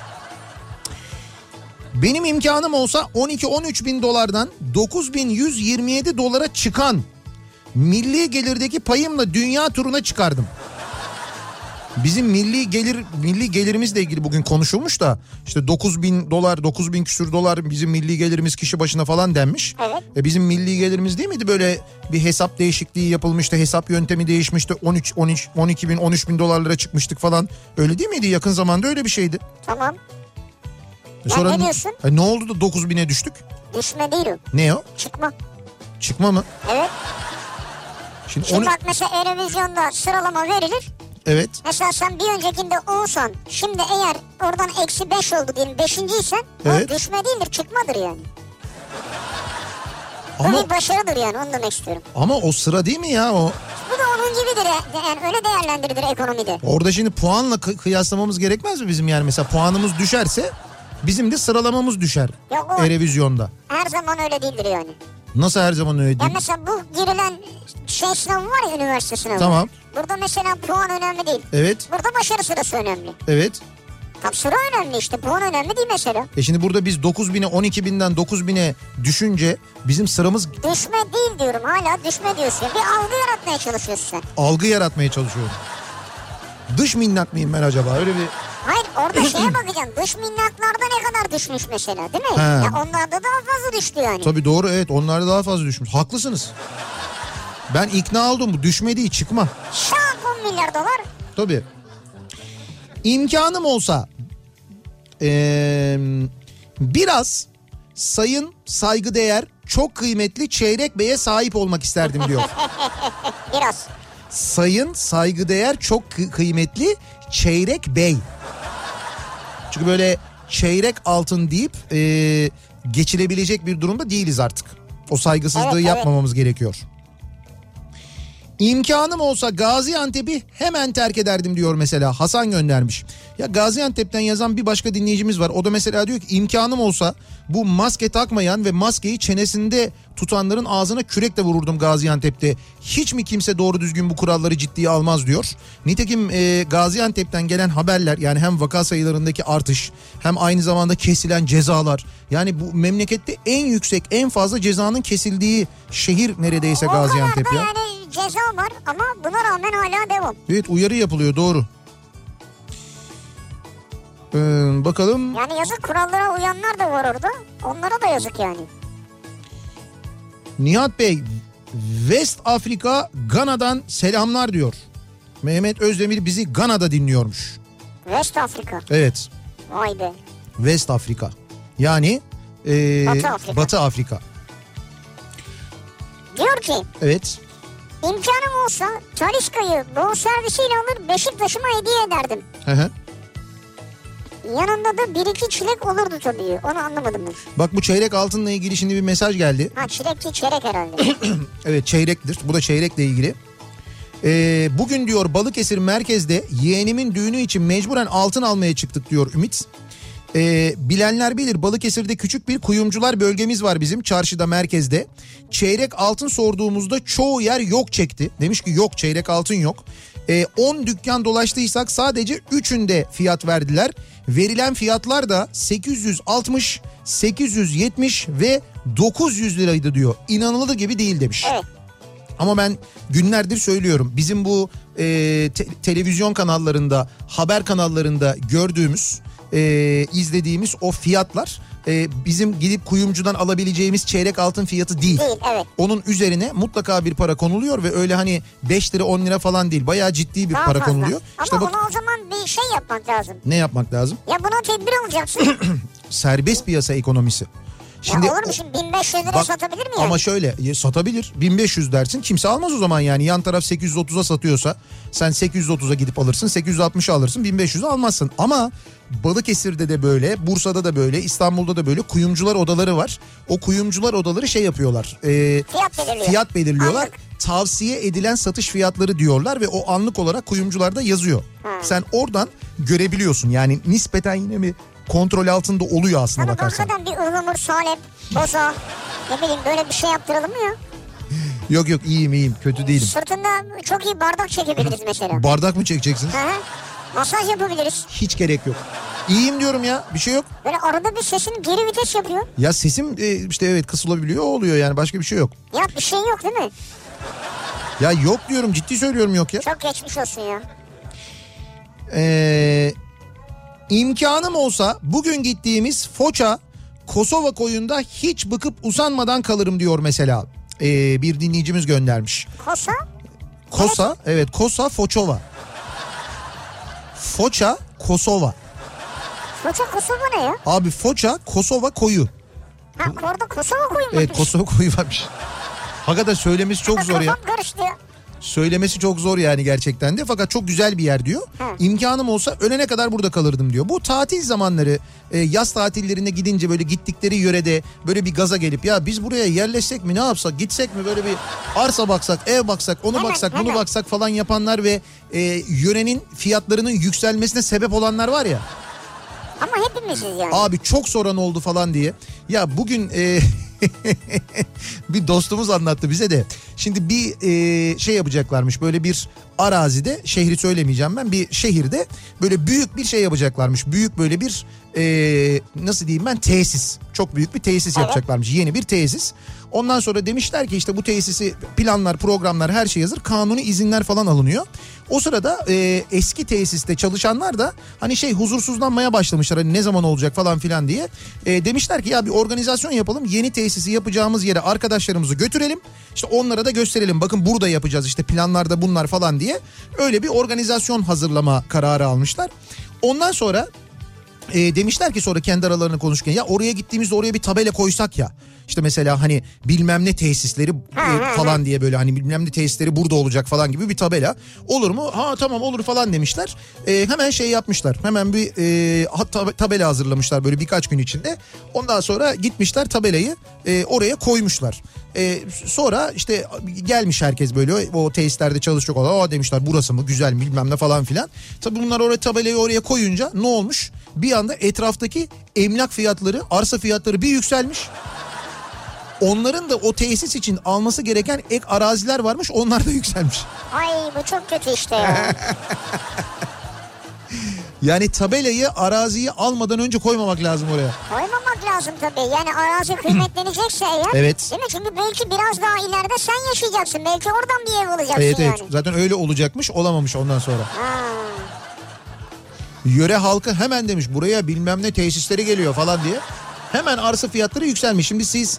Benim imkanım olsa 12-13 bin dolardan 9127 dolara çıkan milli gelirdeki payımla dünya turuna çıkardım. Bizim milli gelir milli gelirimizle ilgili bugün konuşulmuş da işte 9 bin dolar 9 bin küsür dolar bizim milli gelirimiz kişi başına falan denmiş. Evet. E bizim milli gelirimiz değil miydi böyle bir hesap değişikliği yapılmıştı hesap yöntemi değişmişti 13 13 12 bin 13 bin dolarlara çıkmıştık falan öyle değil miydi yakın zamanda öyle bir şeydi. Tamam. E Ya ne diyorsun? E ne oldu da 9 bine düştük Düşme değil o. ne o Çıkma. çıkma mı? Evet. Şimdi Şimdi onu, bak mesela Eurovizyon'da sıralama verilir. evet Mesela sen bir öncekinde O'san şimdi eğer oradan eksi 5 oldu diyelim 5.ysen Evet. o düşme değildir çıkmadır yani. Ama bir başarıdır yani onu demek istiyorum. ama o sıra değil mi ya o Bu da onun gibidir ya- yani öyle değerlendirilir ekonomide. Orada şimdi puanla kı- kıyaslamamız gerekmez mi bizim yani mesela puanımız düşerse bizim de sıralamamız düşer Yok o Erevizyonda. her zaman öyle değildir yani. Nasıl her zaman öyle Ya değil? mesela bu girilen şey sınavı var ya üniversite sınavı. Tamam. Burada mesela puan önemli değil. Evet, Burada başarı sırası önemli. evet. Tam sıra önemli işte puan önemli değil mesela. E şimdi burada biz 9000'e 12.000'den 9000'e düşünce bizim sıramız Düşme değil diyorum hala düşme diyorsun. Bir algı yaratmaya çalışıyorsun sen. algı yaratmaya çalışıyor. Dış minnak mıyım ben acaba? Öyle bir Hayır orada şeye bakacaksın. Dış minnaklarda ne kadar düşmüş mesela değil mi? He. Ya onlarda daha fazla düştü yani. tabii doğru evet onlar da daha fazla düşmüş. Haklısınız. Ben ikna oldum bu düşme değil çıkma. Şak 10 milyar dolar. Tabii. İmkanım olsa eee, biraz sayın saygıdeğer çok kıymetli çeyrek beye sahip olmak isterdim diyor. Biraz. Sayın saygıdeğer çok kı- kıymetli çeyrek bey. Çünkü böyle çeyrek altın deyip eee, geçilebilecek bir durumda değiliz artık. O saygısızlığı Evet, evet. yapmamamız gerekiyor. İmkanım olsa Gaziantep'i hemen terk ederdim diyor mesela Hasan göndermiş. Ya Gaziantep'ten yazan bir başka dinleyicimiz var. O da mesela diyor ki imkanım olsa bu maske takmayan ve maskeyi çenesinde tutanların ağzına kürekle vururdum Gaziantep'te. Hiç mi kimse doğru düzgün bu kuralları ciddiye almaz diyor. Nitekim e, Gaziantep'ten gelen haberler yani hem vaka sayılarındaki artış hem aynı zamanda kesilen cezalar. Yani bu memlekette en yüksek en fazla cezanın kesildiği şehir neredeyse o Gaziantep ya. yani ceza var ama buna rağmen hala devam. Evet uyarı yapılıyor doğru. Ee, bakalım Yani yazık kurallara uyanlar da var orada. Onlara da yazık yani. Nihat Bey West Afrika Gana'dan selamlar diyor. Mehmet Özdemir bizi Gana'da dinliyormuş. West Afrika. Evet Vay be. West Afrika. Yani ee, Batı Afrika. Batı Afrika. Diyor ki Evet. İmkanım olsa Taliska'yı bol servisiyle alır Beşiktaş'ıma hediye ederdim. Hı hı. Yanında da bir iki çilek olurdu tabii. Onu anlamadım ben. Bak bu çeyrek altınla ilgili şimdi bir mesaj geldi. Ha çilek değil çeyrek herhalde. Evet çeyrektir. Bu da çeyrekle ilgili. Ee, bugün diyor Balıkesir merkezde yeğenimin düğünü için mecburen altın almaya çıktık diyor Ümit. Ee, bilenler bilir Balıkesir'de küçük bir kuyumcular bölgemiz var bizim çarşıda merkezde. Çeyrek altın sorduğumuzda çoğu yer yok çekti. Demiş ki yok çeyrek altın yok. Ee, 10 dükkan dolaştıysak sadece 3'ünde fiyat verdiler. Verilen fiyatlar da 860, 870 ve 900 liraydı diyor. İnanılır gibi değil demiş. evet. Ama ben günlerdir söylüyorum bizim bu e, te- televizyon kanallarında haber kanallarında gördüğümüz e, izlediğimiz o fiyatlar e, bizim gidip kuyumcudan alabileceğimiz çeyrek altın fiyatı değil. Değil evet. Onun üzerine mutlaka bir para konuluyor ve öyle hani 5 lira 10 lira falan değil bayağı ciddi bir Daha para fazla. konuluyor. Ama İşte bak buna o zaman bir şey yapmak lazım. ne yapmak lazım? Ya buna tedbir alacaksın. Serbest piyasa ekonomisi. Şimdi ya olur mu şimdi 1500 lira Bak, satabilir mi yani? Ama şöyle e, satabilir 1500 dersin kimse almaz o zaman yani yan taraf 830'a satıyorsa sen 830'a gidip alırsın 860'a alırsın 1500'e almazsın ama Balıkesir'de de böyle Bursa'da da böyle İstanbul'da da böyle kuyumcular odaları var o kuyumcular odaları şey yapıyorlar e, Fiyat belirliyor. fiyat belirliyorlar Anlık. tavsiye edilen satış fiyatları diyorlar ve o anlık olarak kuyumcularda yazıyor. Sen oradan görebiliyorsun yani nispeten yine mi kontrol altında oluyor aslında Sana bakarsan. hakikaten bir ıhlamur, salep, boza ne bileyim böyle bir şey yaptıralım mı ya? Yok yok iyiyim iyiyim kötü değilim. Sırtında çok iyi bardak çekebiliriz mesela. Bardak mı çekeceksiniz? Hı hı. Masaj yapabiliriz. Hiç gerek yok. İyiyim diyorum ya bir şey yok. Böyle arada bir sesin geri vites yapıyor. Ya sesim e, işte evet kısılabiliyor oluyor yani başka bir şey yok. Ya bir şey yok değil mi? Ya yok diyorum ciddi söylüyorum yok ya. Çok geçmiş olsun ya. Ee, imkanım olsa bugün gittiğimiz Foça Kosova koyunda hiç bıkıp usanmadan kalırım diyor mesela. Ee, bir dinleyicimiz göndermiş. Kosa? Kosa evet Kosa Foçova. Foça Kosova. Foça Kosova ne ya? Abi Foça Kosova koyu. Ha orada Kosova koyun Evet Kosova koyu varmış. Hakikaten söylemesi çok zor ya. Kafam karıştı ya. Söylemesi çok zor yani gerçekten de fakat çok güzel bir yer diyor. Hı. İmkanım olsa ölene kadar burada kalırdım diyor. Bu tatil zamanları e, yaz tatillerine gidince böyle gittikleri yörede böyle bir gaza gelip ya biz buraya yerleşsek mi ne yapsak gitsek mi böyle bir arsa baksak ev baksak onu baksak bunu hemen. baksak falan yapanlar ve e, yörenin fiyatlarının yükselmesine sebep olanlar var ya. Ama hepimiziz yani. Abi çok soran oldu falan diye. Ya bugün e, bir dostumuz anlattı bize de. Şimdi bir e, şey yapacaklarmış böyle bir arazide şehri söylemeyeceğim ben bir şehirde böyle büyük bir şey yapacaklarmış. Büyük böyle bir e, nasıl diyeyim ben tesis. Çok büyük bir tesis Evet. yapacaklarmış. Yeni bir tesis. Ondan sonra demişler ki işte bu tesisi planlar programlar her şey hazır. Kanuni izinler falan alınıyor. O sırada e, eski tesiste çalışanlar da hani şey huzursuzlanmaya başlamışlar. Hani ne zaman olacak falan filan diye. E, demişler ki ya bir organizasyon yapalım. Yeni tesisi yapacağımız yere arkadaşlarımızı götürelim. İşte onlara da gösterelim. Bakın burada yapacağız işte planlarda bunlar falan diye. Öyle bir organizasyon hazırlama kararı almışlar. Ondan sonra e, demişler ki sonra kendi aralarında konuşurken ya oraya gittiğimizde oraya bir tabela koysak ya. İşte mesela hani bilmem ne tesisleri e, falan diye böyle hani bilmem ne tesisleri burada olacak falan gibi bir tabela. Olur mu? Ha tamam olur falan demişler. E, hemen şey yapmışlar. Hemen bir e, tabela hazırlamışlar böyle birkaç gün içinde. Ondan sonra gitmişler tabelayı e, oraya koymuşlar. E, sonra işte gelmiş herkes böyle o tesislerde çalışacak olan aa demişler burası mı güzel mi bilmem ne falan filan. Tabii bunlar oraya tabelayı oraya koyunca ne olmuş? Bir anda etraftaki emlak fiyatları arsa fiyatları bir yükselmiş. Onların da o tesis için alması gereken ek araziler varmış onlar da yükselmiş. Ay bu çok kötü işte ya. Yani tabelayı araziyi almadan önce koymamak lazım oraya. Koymamak lazım tabii. Yani arazi kıymetlenecekse eğer. Evet. Değil mi? Çünkü belki biraz daha ileride sen yaşayacaksın. Belki oradan bir ev alacaksın Evet yani. evet zaten öyle olacakmış olamamış ondan sonra. Ha. Yöre halkı hemen demiş buraya bilmem ne tesisleri geliyor falan diye. Hemen arsa fiyatları yükselmiş. Şimdi siz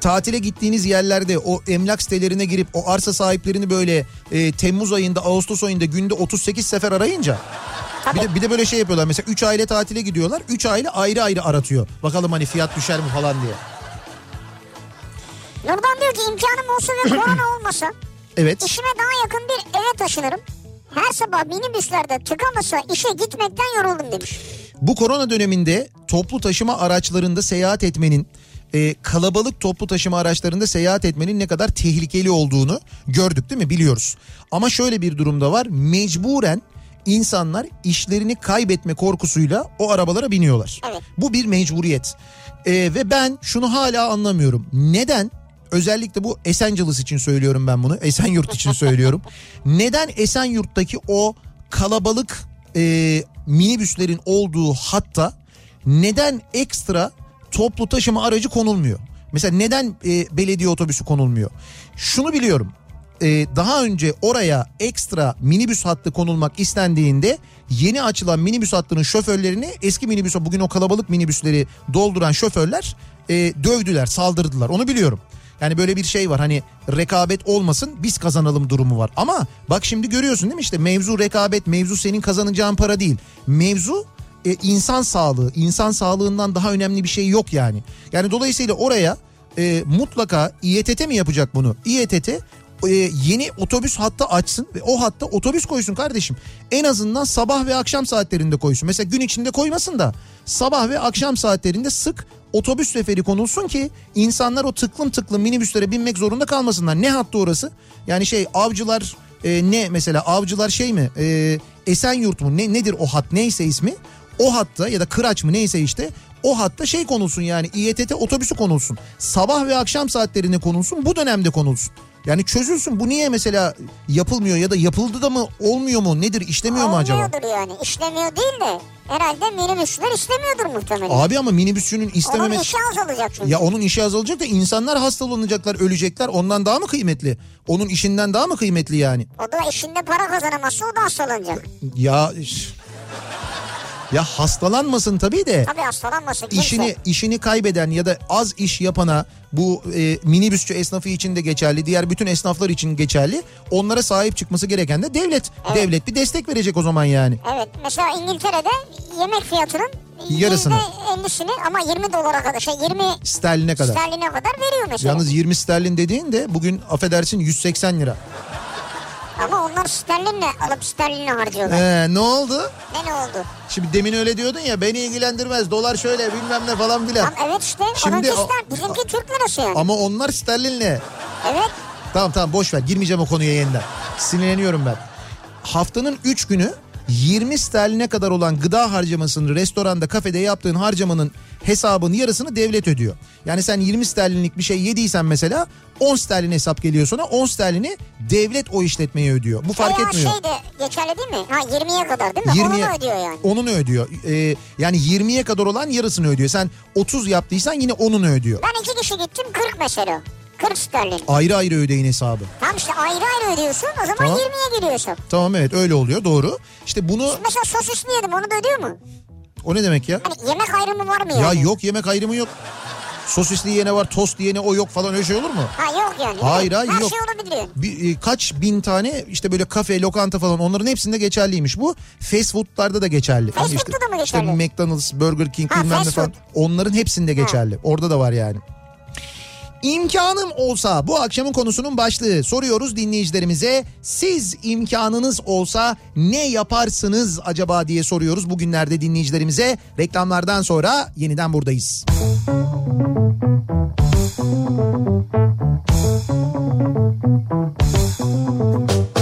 tatile gittiğiniz yerlerde o emlak sitelerine girip o arsa sahiplerini böyle e, Temmuz ayında Ağustos ayında günde 38 sefer arayınca bir de, bir de böyle şey yapıyorlar mesela 3 aile tatile gidiyorlar 3 aile ayrı ayrı aratıyor. Bakalım hani fiyat düşer mi falan diye. Nurdan diyor ki imkanım olsa ve korona olmasa Evet işime daha yakın bir eve taşınırım. Her sabah minibüslerde tıkanırsa işe gitmekten yoruldum demiş. Bu korona döneminde toplu taşıma araçlarında seyahat etmenin e, kalabalık toplu taşıma araçlarında seyahat etmenin ne kadar tehlikeli olduğunu gördük değil mi biliyoruz. Ama şöyle bir durumda var mecburen insanlar işlerini kaybetme korkusuyla o arabalara biniyorlar. Evet. Bu bir mecburiyet E, ve ben şunu hala anlamıyorum neden özellikle bu Esenciles için söylüyorum ben bunu Esenyurt için söylüyorum. Neden Esenyurt'taki o kalabalık e, minibüslerin olduğu hatta neden ekstra toplu taşıma aracı konulmuyor? Mesela neden e, belediye otobüsü konulmuyor? Şunu biliyorum. E, daha önce oraya ekstra minibüs hattı konulmak istendiğinde yeni açılan minibüs hattının şoförlerini eski minibüs bugün o kalabalık minibüsleri dolduran şoförler e, dövdüler, saldırdılar. Onu biliyorum. Yani böyle bir şey var hani rekabet olmasın biz kazanalım durumu var. Ama bak şimdi görüyorsun değil mi işte mevzu rekabet mevzu senin kazanacağın para değil. Mevzu e, insan sağlığı insan sağlığından daha önemli bir şey yok yani. Yani dolayısıyla oraya e, mutlaka İETT mi yapacak bunu? İETT e, yeni otobüs hattı açsın ve o hatta otobüs koysun kardeşim. En azından sabah ve akşam saatlerinde koysun. Mesela gün içinde koymasın da sabah ve akşam saatlerinde sık otobüs seferi konulsun ki insanlar o tıklım tıklım minibüslere binmek zorunda kalmasınlar. Ne hattı orası? Yani şey avcılar e, ne mesela avcılar şey mi? E, Esenyurt mu? Ne, nedir o hat neyse ismi? O hatta ya da Kıraç mı neyse işte o hatta şey konulsun yani İETT otobüsü konulsun. Sabah ve akşam saatlerinde konulsun bu dönemde konulsun. Yani çözülsün bu niye mesela yapılmıyor ya da yapıldı da mı olmuyor mu nedir işlemiyor mu acaba? Olmuyordur yani. İşlemiyor değil de herhalde minibüsler işlemiyordur muhtemelen. Abi ama minibüsçünün Onun istememe... işi azalacak çünkü. Ya onun işi azalacak da insanlar hastalanacaklar, ölecekler. Ondan daha mı kıymetli? Onun işinden daha mı kıymetli yani? O da işinde para kazanamazsa o da hastalanacak. Ya ya hastalanmasın tabii de. Tabii hastalanmasın kimse. işini işini kaybeden ya da az iş yapana bu e, minibüsçü esnafı için de geçerli, diğer bütün esnaflar için geçerli. Onlara sahip çıkması gereken de devlet. Evet. Devlet bir destek verecek o zaman yani. Evet mesela İngiltere'de yemek fiyatının Yarısını. %50'sini ama 20 dolara kadar şey 20 Sterline kadar. sterline kadar veriyor mesela. Yalnız 20 sterlin dediğin de bugün affedersin 180 lira. Ama onlar sterlinle alıp sterlinle harcıyorlar. Ee, ne oldu? Ne ne oldu? Şimdi demin öyle diyordun ya beni ilgilendirmez dolar şöyle bilmem ne falan filan. Ama evet işte Şimdi onunki ster, bizimki Türk lirası yani. Ama onlar sterlinle. Evet. Tamam tamam boş ver girmeyeceğim o konuya yeniden. Sinirleniyorum ben. Haftanın 3 günü 20 sterline kadar olan gıda harcamasını restoranda kafede yaptığın harcamanın hesabının yarısını devlet ödüyor. Yani sen 20 sterlinlik bir şey yediysen mesela 10 sterlin hesap geliyor sonra 10 sterlini devlet o işletmeye ödüyor. Bu fark Veya etmiyor. şey de geçerli değil mi? Ha 20'ye kadar değil mi? 20'ye Onu ödüyor yani. Onunu ödüyor. Ee, yani 20'ye kadar olan yarısını ödüyor. Sen 30 yaptıysan yine onunu ödüyor. Ben iki kişi gittim 40 mesela. 40 sterlin. Ayrı ayrı ödeyin hesabı. Tamam işte ayrı ayrı ödüyorsun o zaman Tamam. 20'ye giriyorsun. Tamam evet öyle oluyor doğru. İşte bunu Mesela sosisli yedim onu da ödüyor mu? o ne demek ya? Hani yemek ayrımı var mı Ya yani? yok yemek ayrımı yok. Sosisli yene var, tost yene o yok falan öyle şey olur mu? Ha yok yani. Hayır, hayır, Her yok. şey olabiliyor. Bir, e, kaç bin tane işte böyle kafe, lokanta falan onların hepsinde geçerliymiş bu. Fast food'larda da geçerli. Fast Hani food'da da mı geçerli? İşte McDonald's, Burger King Ha, bilmem ne falan. Onların hepsinde geçerli. Orada da var yani. İmkanım olsa bu akşamın konusunun başlığı soruyoruz dinleyicilerimize. Siz imkanınız olsa ne yaparsınız acaba diye soruyoruz bugünlerde dinleyicilerimize. Reklamlardan sonra yeniden buradayız. Kafa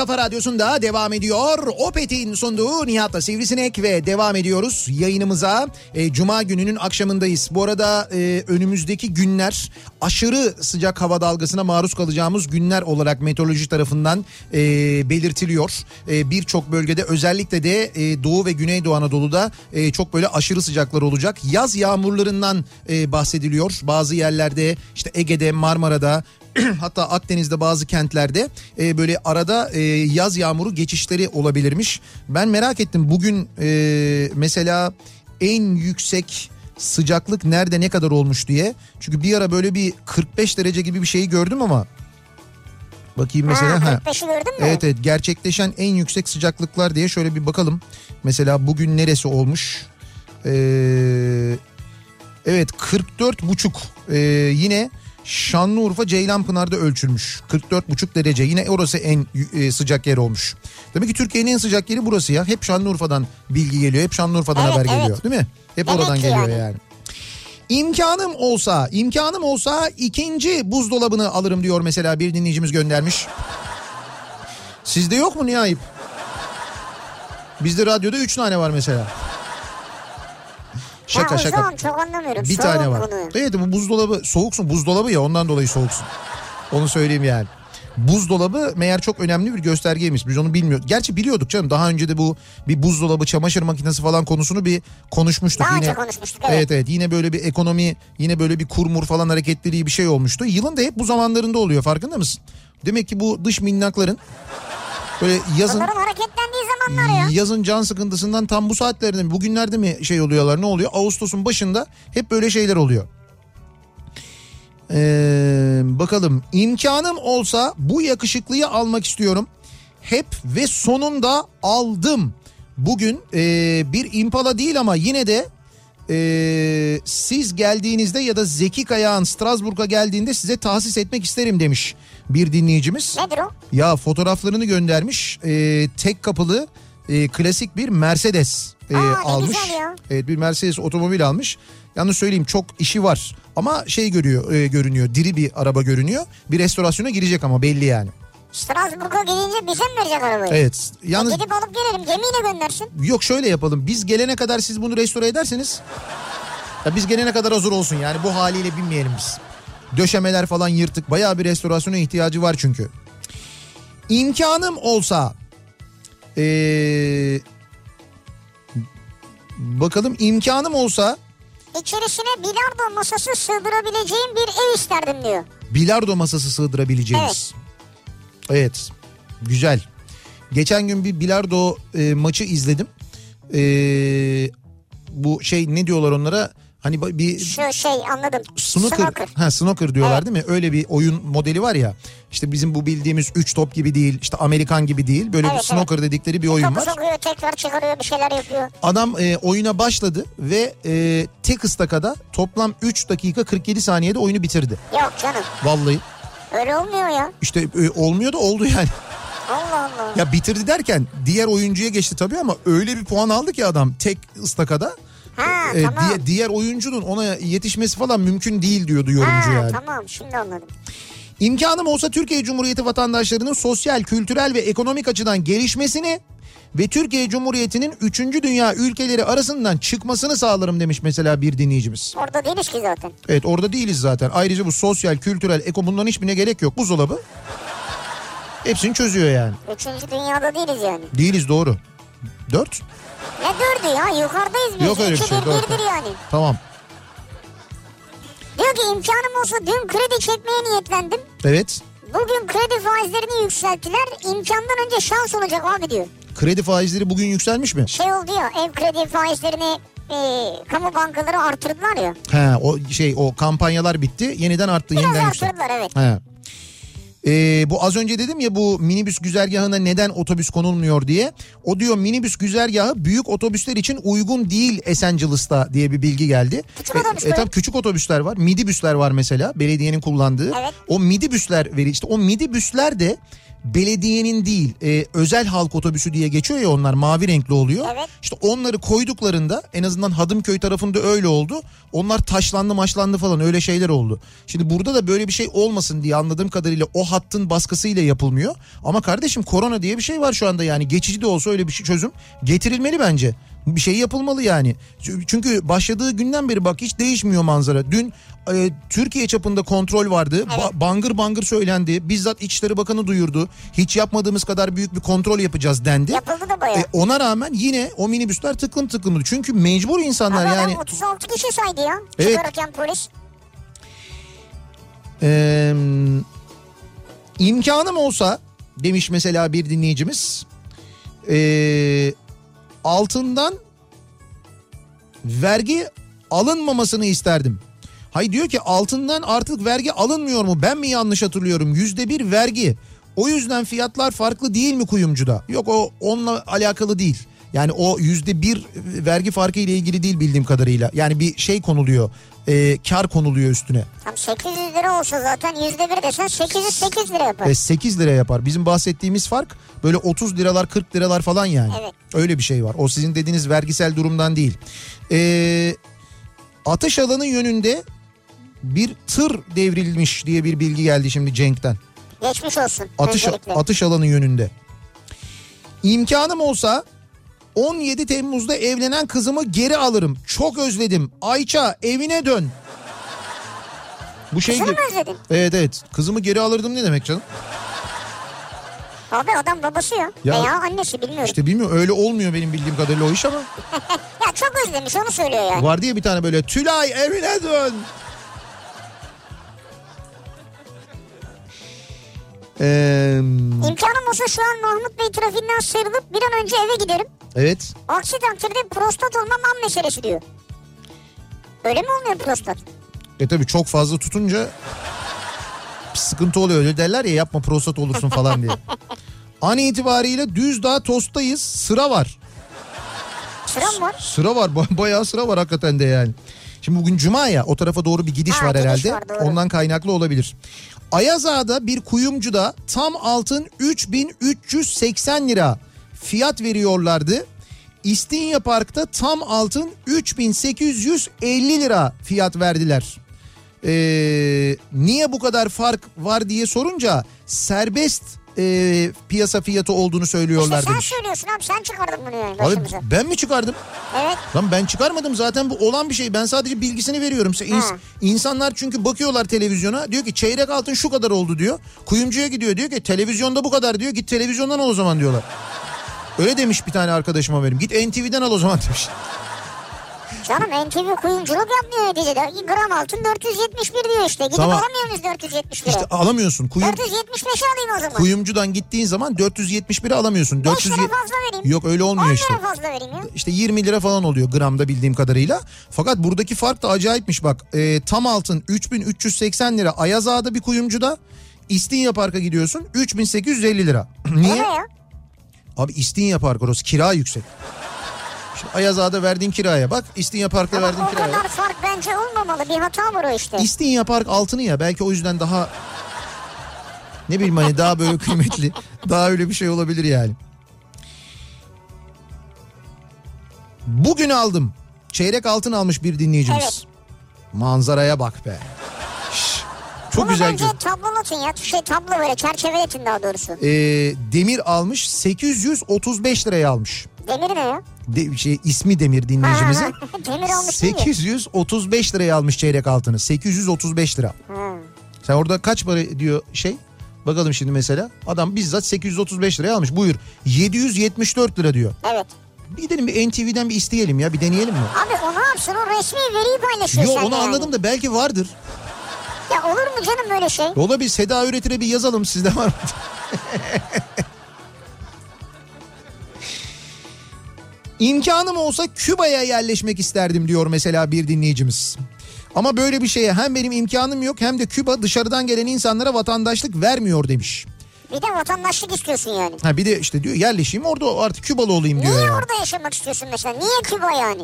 kafa radyosunda devam ediyor. Opet'in sunduğu Nihat'la Sivrisinek ve devam ediyoruz yayınımıza. E, Cuma gününün akşamındayız. Bu arada e, önümüzdeki günler aşırı sıcak hava dalgasına maruz kalacağımız günler olarak meteoroloji tarafından e, belirtiliyor. E, Birçok bölgede özellikle de e, Doğu ve Güneydoğu Anadolu'da e, çok böyle aşırı sıcaklar olacak. Yaz yağmurlarından e, bahsediliyor. Bazı yerlerde işte Ege'de, Marmara'da hatta Akdeniz'de bazı kentlerde e, böyle arada e, yaz yağmuru geçişleri olabilirmiş. Ben merak ettim bugün e, mesela en yüksek sıcaklık nerede ne kadar olmuş diye. Çünkü bir ara böyle bir 45 derece gibi bir şeyi gördüm ama bakayım mesela. ha, ha. 45'i gördün mü? Evet evet gerçekleşen en yüksek sıcaklıklar diye şöyle bir bakalım. Mesela bugün neresi olmuş? Ee, evet 44 buçuk Ee, yine Şanlıurfa Ceylanpınar'da ölçülmüş. 44 buçuk derece yine orası en e, sıcak yer olmuş. Demek ki Türkiye'nin en sıcak yeri burası ya. Hep Şanlıurfa'dan bilgi geliyor. Hep Şanlıurfa'dan Evet, haber evet. geliyor değil mi? Hep Demek oradan geliyor yani. yani. İmkanım olsa, imkanım olsa ikinci buzdolabını alırım diyor mesela bir dinleyicimiz göndermiş. Sizde yok mu niye ayıp? Bizde radyoda 3 tane var mesela. Şaka o şaka. çok anlamıyorum. Bir Soğuk tane var. Bunu. Evet bu buzdolabı soğuksun buzdolabı ya ondan dolayı soğuksun. Onu söyleyeyim yani. Buzdolabı meğer çok önemli bir göstergeymiş. Biz onu bilmiyorduk. Gerçi biliyorduk canım. Daha önce de bu bir buzdolabı, çamaşır makinesi falan konusunu bir konuşmuştuk. Daha yine, önce konuşmuştuk, evet. Evet evet. Yine böyle bir ekonomi, yine böyle bir kurmur falan hareketliliği bir şey olmuştu. Yılın da hep bu zamanlarında oluyor. Farkında mısın? Demek ki bu dış minnakların böyle yazın Bunların hareketlendiği zamanlar ya. yazın can sıkıntısından tam bu saatlerinde mi bugünlerde mi şey oluyorlar ne oluyor? Ağustos'un başında hep böyle şeyler oluyor. Ee, bakalım imkanım olsa bu yakışıklıyı almak istiyorum. Hep ve sonunda aldım. Bugün ee, bir impala değil ama yine de Ee, siz geldiğinizde ya da Zeki Kayağan Strasbourg'a geldiğinde size tahsis etmek isterim demiş bir dinleyicimiz. Nedir o? Ya fotoğraflarını göndermiş. Ee, tek kapılı e, klasik bir Mercedes e, Aa, almış. Evet bir Mercedes otomobil almış. Yalnız söyleyeyim çok işi var. Ama şey görüyor, e, görünüyor. Diri bir araba görünüyor. Bir restorasyona girecek ama belli yani. Strasbourg'a gidince bize mi verecek arabayı? Evet. Yalnız Gidip alıp gelelim gemiyle göndersin. yok şöyle yapalım. Biz gelene kadar siz bunu restore ederseniz ya biz gelene kadar hazır olsun yani bu haliyle binmeyelim biz. Döşemeler falan yırtık. Bayağı bir restorasyona ihtiyacı var çünkü. İmkanım olsa ee, bakalım imkanım olsa İçerisine bilardo masası sığdırabileceğim bir ev isterdim diyor. bilardo masası sığdırabileceğimiz. Evet. Güzel. Geçen gün bir bilardo e, maçı izledim. E, bu şey ne diyorlar onlara? Hani bir Şu şey anladım. snooker, ha snooker diyorlar Evet. değil mi? Öyle bir oyun modeli var ya. İşte bizim bu bildiğimiz 3 top gibi değil, işte Amerikan gibi değil. Böyle bir Evet, snooker dedikleri bir oyun Topu var. sokuyor tekrar çıkarıyor bir şeyler yapıyor. Adam e, oyuna başladı ve e, tek ıstakada toplam 3 dakika 47 saniyede oyunu bitirdi. Yok canım Vallahi öyle olmuyor ya. işte e, olmuyor da oldu yani. Allah Allah. Ya bitirdi derken diğer oyuncuya geçti tabii ama öyle bir puan aldı ki adam tek ıstakada. Ha E, tamam. diye- diğer oyuncunun ona yetişmesi falan mümkün değil diyordu yorumcu ha, yani. Tamam şimdi anladım. İmkanım olsa Türkiye Cumhuriyeti vatandaşlarının sosyal, kültürel ve ekonomik açıdan gelişmesini ve Türkiye Cumhuriyeti'nin 3. dünya ülkeleri arasından çıkmasını sağlarım demiş mesela bir dinleyicimiz. Orada değiliz ki zaten. Evet orada değiliz zaten. Ayrıca bu sosyal, kültürel, eko bunların hiçbirine gerek yok. Buzdolabı hepsini çözüyor yani. Üçüncü dünyada değiliz yani. Değiliz doğru. Dört? Ne dördü ya yukarıdayız biz. Yok öyle bir şey, bir doğru. birdir yani. Tamam. Diyor ki imkanım olsa dün kredi çekmeye niyetlendim. Evet. Bugün kredi faizlerini yükselttiler. İmkandan önce şans olacak abi diyor. Kredi faizleri bugün yükselmiş mi? Şey oldu ya ev kredi faizlerini e, kamu bankaları artırdılar ya. He o şey o kampanyalar bitti. Yeniden arttı. Biraz yeniden yükseldi. artırdılar evet. He. Ee, bu az önce dedim ya bu minibüs güzergahına neden otobüs konulmuyor diye. O diyor minibüs güzergahı büyük otobüsler için uygun değil Esencilis'ta diye bir bilgi geldi. Küçük otobüsler. E, tabii küçük otobüsler var. Midibüsler var mesela belediyenin kullandığı. Evet. O midibüsler veri işte o midibüsler de belediyenin değil e, özel halk otobüsü diye geçiyor ya onlar mavi renkli oluyor. Evet. İşte onları koyduklarında en azından Hadımköy tarafında öyle oldu. Onlar taşlandı maçlandı falan öyle şeyler oldu. Şimdi burada da böyle bir şey olmasın diye anladığım kadarıyla o hattın baskısıyla yapılmıyor. Ama kardeşim korona diye bir şey var şu anda yani geçici de olsa öyle bir şey çözüm getirilmeli bence. Bir şey yapılmalı yani. Çünkü başladığı günden beri bak hiç değişmiyor manzara. Dün e, Türkiye çapında kontrol vardı. Ba- bangır bangır söylendi. Bizzat İçişleri Bakanı duyurdu. Hiç yapmadığımız kadar büyük bir kontrol yapacağız dendi. Yapıldı da bayağı. E, ona rağmen yine o minibüsler tıklım tıklımdı. Çünkü mecbur insanlar Ama yani. adam 36 kişi saydı ya. Evet. Çıkarırken polis. Ee, imkanım olsa demiş mesela bir dinleyicimiz. ee, altından vergi alınmamasını isterdim. Hay diyor ki altından artık vergi alınmıyor mu? Ben mi yanlış hatırlıyorum? Yüzde bir vergi. O yüzden fiyatlar farklı değil mi kuyumcuda? Yok o onunla alakalı değil. Yani o yüzde bir vergi farkı ile ilgili değil bildiğim kadarıyla. Yani bir şey konuluyor. E, kar konuluyor üstüne. Tam 800 lira olsa zaten %1 desen 808 lira yapar. Ve 8 lira yapar. Bizim bahsettiğimiz fark böyle 30 liralar 40 liralar falan yani. Evet. Öyle bir şey var. O sizin dediğiniz vergisel durumdan değil. Ee, atış alanı yönünde bir tır devrilmiş diye bir bilgi geldi şimdi Cenk'ten. Geçmiş olsun. Atış, öncelikle. atış alanı yönünde. İmkanım olsa 17 Temmuz'da evlenen kızımı geri alırım. Çok özledim. Ayça evine dön. Bu şey Kızını gibi. özledin? Evet evet. Kızımı geri alırdım ne demek canım? Abi adam babası ya. Ya- Veya annesi bilmiyorum. İşte bilmiyorum öyle olmuyor benim bildiğim kadarıyla o iş ama. Ya çok özlemiş onu söylüyor yani. Var diye bir tane böyle Tülay evine dön. Ee, İmkanım olsa şu an Mahmut Bey trafiğinden sıyrılıp bir an önce eve giderim. evet. Aksi takdirde prostat olmam an meselesi diyor. Öyle mi olmuyor prostat? E tabi çok fazla tutunca sıkıntı oluyor. Öyle derler ya yapma prostat olursun falan diye. An itibariyle Düzdağ Tost'tayız sıra var. Sıra mı var? Sıra var ba- bayağı sıra var hakikaten de yani. Şimdi bugün cuma ya o tarafa doğru bir gidiş Ha, var gidiş herhalde. var, doğru. Ondan kaynaklı olabilir. Ayazağa'da bir kuyumcuda tam altın 3380 lira fiyat veriyorlardı. İstinye Park'ta tam altın 3850 lira fiyat verdiler. Ee, niye bu kadar fark var diye sorunca serbest e, piyasa fiyatı olduğunu söylüyorlar İşte sen demiş. söylüyorsun abi sen çıkardın bunu yani Abi başımıza. ben mi çıkardım? Evet. Lan ben çıkarmadım zaten bu olan bir şey. Ben sadece bilgisini veriyorum. İns-. İnsanlar çünkü bakıyorlar televizyona diyor ki çeyrek altın şu kadar oldu diyor. Kuyumcuya gidiyor diyor ki televizyonda bu kadar diyor. Git televizyondan al o zaman diyorlar. Öyle demiş bir tane arkadaşıma benim. Git NTV'den al o zaman demiş. Canım NTV kuyumculuk yapmıyor neticede. Gram altın 471 diyor işte. Gidip Tamam. alamıyor muyuz 471'e? İşte alamıyorsun. Kuyum, 475'e alayım o zaman. kuyumcudan gittiğin zaman 471'e alamıyorsun. 5 400 lira fazla vereyim. Yok öyle 10 olmuyor lira işte. fazla vereyim ya. İşte 20 lira falan oluyor gramda bildiğim kadarıyla. Fakat buradaki fark da acayipmiş bak. Ee, tam altın 3380 lira Ayaz Ağa'da bir kuyumcuda. İstinye Park'a gidiyorsun 3850 lira. Niye? ne ya? Abi İstinye Park orası kira yüksek. Şimdi Ayaz Ağa'da verdiğin kiraya bak İstinye Park'ta Ama verdiğin o kiraya. kadar fark bence olmamalı. Bir hata var o işte. İstinye Park altını ya belki o yüzden daha ne bileyim hani daha böyle kıymetli daha öyle bir şey olabilir yani. Bugün aldım. Çeyrek altın almış bir dinleyicimiz. Evet. Manzaraya bak be. Şş, çok Bunu güzel. bence gö- tablolatın ya. Şey tablo böyle çerçeveletin daha doğrusu. Ee, demir almış 835 liraya almış. Demir ne ya? De, şey, ismi Demir dinleyicimizin. Demir mi? 835 liraya almış çeyrek altını. 835 lira. Ha. Sen orada kaç para diyor şey? Bakalım şimdi mesela. Adam bizzat 835 liraya almış. Buyur. 774 lira diyor. Evet. Bir gidelim bir NTV'den bir isteyelim ya. Bir deneyelim mi? Abi o ne yapsın? O resmi veriyi paylaşıyor Yo onu yani. anladım da belki vardır. Ya olur mu canım böyle şey? Olabilir. Seda Üretir'e bir yazalım. Sizde var mı? İmkanım olsa Küba'ya yerleşmek isterdim diyor mesela bir dinleyicimiz. Ama böyle bir şeye hem benim imkanım yok hem de Küba dışarıdan gelen insanlara vatandaşlık vermiyor demiş. Bir de vatandaşlık istiyorsun yani. Ha bir de işte diyor yerleşeyim orada artık Kübalı olayım diyor Niye ya. orada yaşamak istiyorsun mesela? Niye Küba yani?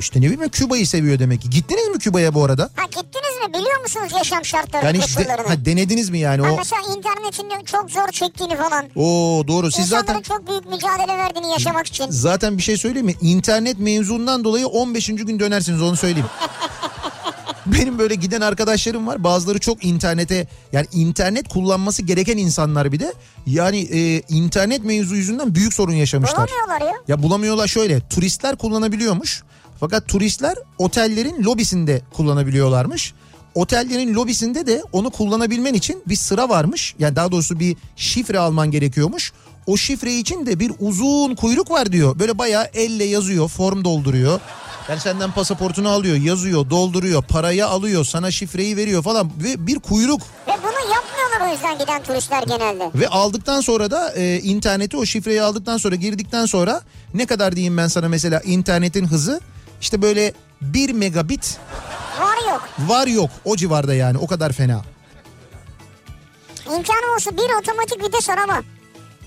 İşte ne bileyim Küba'yı seviyor demek ki. Gittiniz mi Küba'ya bu arada? Ha gittiniz mi? Biliyor musunuz yaşam şartlarını, Yani koşullarını? ha, denediniz mi yani Ha, o? mesela internetin çok zor çektiğini falan. Oo doğru siz İnsanların zaten çok büyük mücadele verdiğini yaşamak için. zaten bir şey söyleyeyim mi? İnternet mevzundan dolayı 15. gün dönersiniz onu söyleyeyim. Benim böyle giden arkadaşlarım var. Bazıları çok internete yani internet kullanması gereken insanlar bir de. Yani e, internet mevzu yüzünden büyük sorun yaşamışlar. Bulamıyorlar ya. Ya bulamıyorlar şöyle turistler kullanabiliyormuş. Fakat turistler otellerin lobisinde kullanabiliyorlarmış. Otellerin lobisinde de onu kullanabilmen için bir sıra varmış. Yani daha doğrusu bir şifre alman gerekiyormuş. O şifre için de bir uzun kuyruk var diyor. Böyle bayağı elle yazıyor, form dolduruyor. Yani senden pasaportunu alıyor, yazıyor, dolduruyor, parayı alıyor, sana şifreyi veriyor falan ve bir kuyruk. Ve bunu yapmıyorlar o yüzden giden turistler genelde. Ve aldıktan sonra da e, interneti o şifreyi aldıktan sonra girdikten sonra ne kadar diyeyim ben sana mesela internetin hızı işte böyle 1 megabit Var yok. var yok o civarda yani o kadar fena. İmkanım olsa bir otomatik vites araba.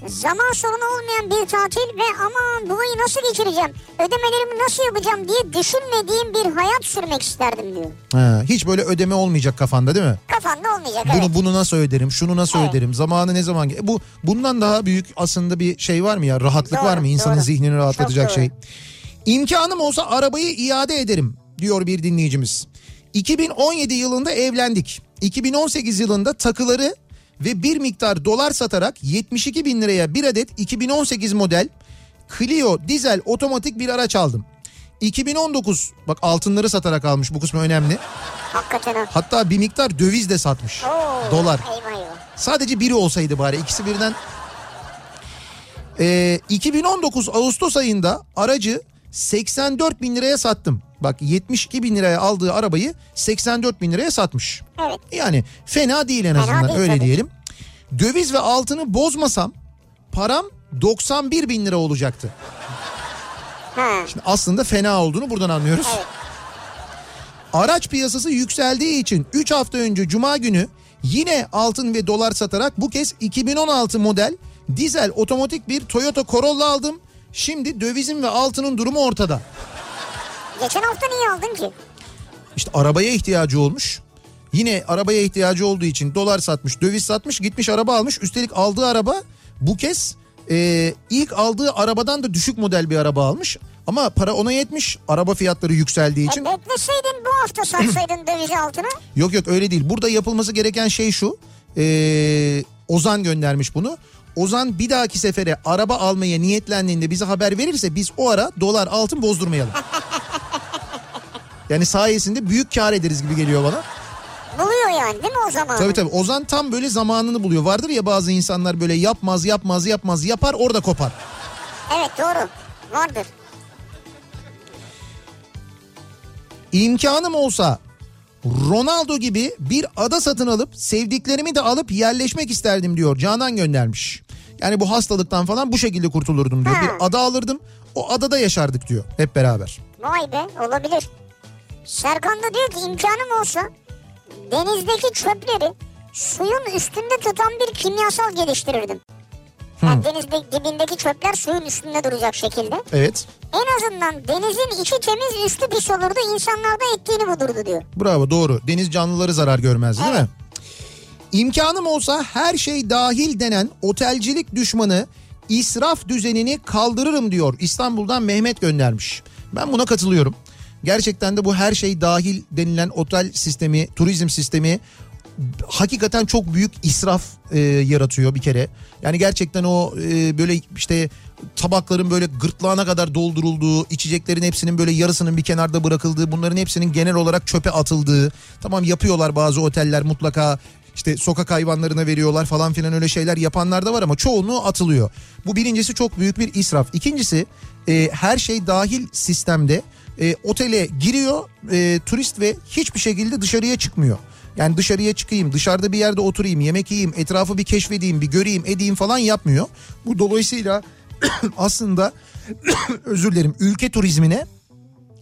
Zaman sorunu olmayan bir tatil ve aman bu ayı nasıl geçireceğim, ödemelerimi nasıl yapacağım diye düşünmediğim bir hayat sürmek isterdim diyor. Ha, hiç böyle ödeme olmayacak kafanda değil mi? Kafanda olmayacak Bunu evet. bunu nasıl öderim? Şunu nasıl Evet. öderim? Zamanı ne zaman? Bu bundan daha büyük aslında bir şey var mı ya? Rahatlık Doğru, var mı? İnsanın doğru. zihnini rahatlatacak Çok doğru. İmkanım olsa arabayı iade ederim diyor bir dinleyicimiz. 2017 yılında evlendik. 2018 yılında takıları ve bir miktar dolar satarak 72 bin liraya bir adet 2018 model Clio dizel otomatik bir araç aldım. 2019 bak altınları satarak almış bu kısmı önemli. Hakikaten ha. Hatta bir miktar döviz de satmış. Oo, Dolar. Eyvah eyvah. Sadece biri olsaydı bari ikisi birden. Ee, 2019 Ağustos ayında aracı 84 bin liraya sattım. Bak 72 bin liraya aldığı arabayı 84 bin liraya satmış. Evet. Yani fena değil en Fena azından değil öyle tabii. diyelim. Döviz ve altını bozmasam param 91 bin lira olacaktı. Ha. Şimdi aslında fena olduğunu buradan anlıyoruz. Evet. Araç piyasası yükseldiği için 3 hafta önce Cuma günü yine altın ve dolar satarak bu kez 2016 model dizel otomatik bir Toyota Corolla aldım. Şimdi dövizin ve altının durumu ortada. Geçen hafta niye aldın ki? İşte arabaya ihtiyacı olmuş. Yine arabaya ihtiyacı olduğu için dolar satmış, döviz satmış, gitmiş araba almış. Üstelik aldığı araba bu kez e, ilk aldığı arabadan da düşük model bir araba almış. Ama para ona yetmiş. Araba fiyatları yükseldiği için. E bekleseydin bu hafta satsaydın dövizi altına. Yok yok öyle değil. Burada yapılması gereken şey şu. Ee, Ozan göndermiş bunu. Ozan bir dahaki sefere araba almaya niyetlendiğinde bize haber verirse biz o ara dolar altın bozdurmayalım. Yani sayesinde büyük kar ederiz gibi geliyor bana. Buluyor yani değil mi o zaman? Tabii tabii Ozan tam böyle zamanını buluyor. Vardır ya bazı insanlar böyle yapmaz yapmaz yapmaz yapar orada kopar. Evet doğru. Vardır. İmkanım olsa Ronaldo gibi bir ada satın alıp sevdiklerimi de alıp yerleşmek isterdim diyor. Canan göndermiş. Yani bu hastalıktan falan bu şekilde kurtulurdum diyor. Ha. Bir ada alırdım o adada yaşardık diyor hep beraber. Vay be olabilir. Serkan da diyor ki imkanım olsa denizdeki çöpleri suyun üstünde tutan bir kimyasal geliştirirdim. Yani denizde dibindeki çöpler suyun üstünde duracak şekilde. Evet En azından denizin içi temiz üstü pis olurdu insanlarda ettiğini bulurdu diyor. bravo doğru deniz canlıları zarar görmez değil Evet. mi? İmkanım olsa her şey dahil denen otelcilik düşmanı israf düzenini kaldırırım diyor. İstanbul'dan Mehmet göndermiş. Ben buna katılıyorum. Gerçekten de bu her şey dahil denilen otel sistemi, turizm sistemi hakikaten çok büyük israf e, yaratıyor bir kere. Yani gerçekten o e, böyle işte tabakların böyle gırtlağına kadar doldurulduğu, içeceklerin hepsinin böyle yarısının bir kenarda bırakıldığı, bunların hepsinin genel olarak çöpe atıldığı. Tamam yapıyorlar bazı oteller mutlaka işte sokak hayvanlarına veriyorlar falan filan öyle şeyler yapanlar da var ama çoğunluğu atılıyor. Bu birincisi çok büyük bir israf. İkincisi e, her şey dahil sistemde e, otele giriyor e, turist ve hiçbir şekilde dışarıya çıkmıyor. Yani dışarıya çıkayım, dışarıda bir yerde oturayım, yemek yiyeyim, etrafı bir keşfedeyim, bir göreyim, edeyim falan yapmıyor. Bu dolayısıyla aslında özür dilerim ülke turizmine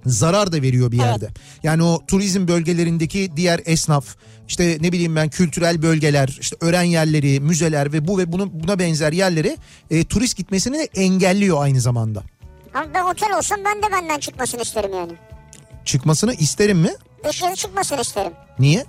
zarar da veriyor bir yerde. Yani o turizm bölgelerindeki diğer esnaf, işte ne bileyim ben kültürel bölgeler, işte öğren yerleri, müzeler ve bu ve bunu buna benzer yerlere e, turist gitmesini de engelliyor aynı zamanda. Ama ben otel olsam ben de benden çıkmasını isterim yani. Çıkmasını isterim mi? Dışarı çıkmasını isterim. Niye?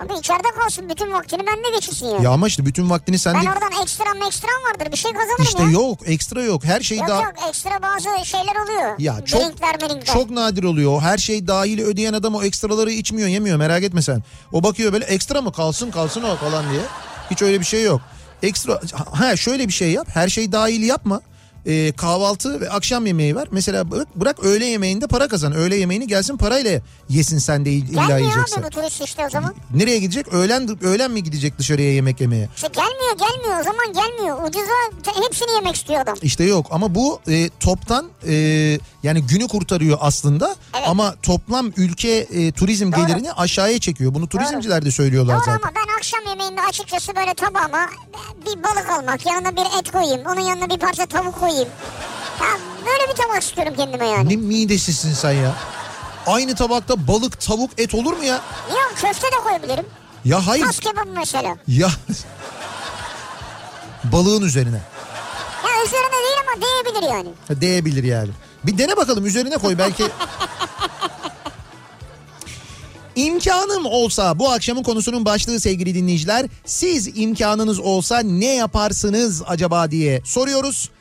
Abi içeride kalsın bütün vaktini bende geçirsin yani. Ya ama işte bütün vaktini sen ben de... oradan ekstra ekstram vardır bir şey kazanırım İşte ya. yok ekstra yok her şey Yok daha... yok ekstra bazı şeyler oluyor. Ya çok Drinkler merinkler. çok nadir oluyor. Her şey dahili ödeyen adam o ekstraları içmiyor, yemiyor. Merak etme sen. O bakıyor böyle ekstra mı kalsın kalsın o falan diye. Hiç öyle bir şey yok. Ekstra ha şöyle bir şey yap. Her şey dahil yapma. Ee, kahvaltı ve akşam yemeği var. Mesela bırak, bırak öğle yemeğinde para kazan. Öğle yemeğini gelsin parayla yesin sen de illa Gelmiyor yiyeceksen. abi bu turist işte o zaman. Nereye gidecek? Öğlen öğlen mi gidecek dışarıya yemek yemeye? İşte gelmiyor gelmiyor o zaman gelmiyor. Ucuza hepsini yemek istiyor adam. İşte yok ama bu e, toptan e, yani günü kurtarıyor aslında Evet. ama toplam ülke e, turizm Doğru. gelirini aşağıya çekiyor. Bunu turizmciler de söylüyorlar Doğru zaten. ama ben akşam yemeğinde açıkçası böyle tabağıma bir balık almak yanına bir et koyayım. Onun yanına bir parça tavuk koyayım. Ya böyle bir tabak istiyorum kendime yani. Ne midesisin sen ya? Aynı tabakta balık, tavuk, et olur mu ya? Niye köfte de koyabilirim. Ya hayır. Tas kebabı mesela. Ya balığın üzerine. Ya üzerine değil ama değebilir yani. Ha, Değebilir yani. Bir dene bakalım üzerine koy belki. İmkanım olsa bu akşamın konusunun başlığı sevgili dinleyiciler. Siz imkanınız olsa ne yaparsınız acaba diye soruyoruz.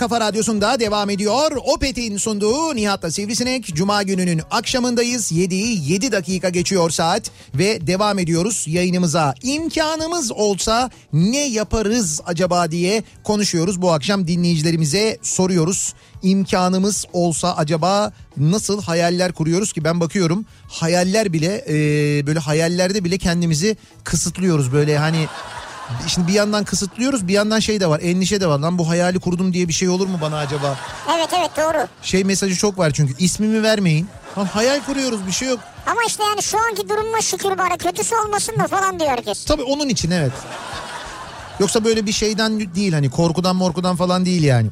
kafa radyosunda devam ediyor. Opet'in sunduğu Nihat'la Sivrisinek. Cuma gününün akşamındayız. 7'yi 7 dakika geçiyor saat ve devam ediyoruz yayınımıza. İmkanımız olsa ne yaparız acaba diye konuşuyoruz. Bu akşam dinleyicilerimize soruyoruz. İmkanımız olsa acaba nasıl hayaller kuruyoruz ki ben bakıyorum hayaller bile e, böyle hayallerde bile kendimizi kısıtlıyoruz böyle hani Şimdi bir yandan kısıtlıyoruz bir yandan şey de var endişe de var. Lan bu hayali kurdum diye bir şey olur mu bana acaba? Evet evet doğru. Şey mesajı çok var çünkü ismimi vermeyin. Lan hayal kuruyoruz bir şey yok. Ama işte yani şu anki durumuma şükür bari kötüsü olmasın da falan diyor herkes. Tabii onun için evet. Yoksa böyle bir şeyden değil hani korkudan morkudan falan değil yani.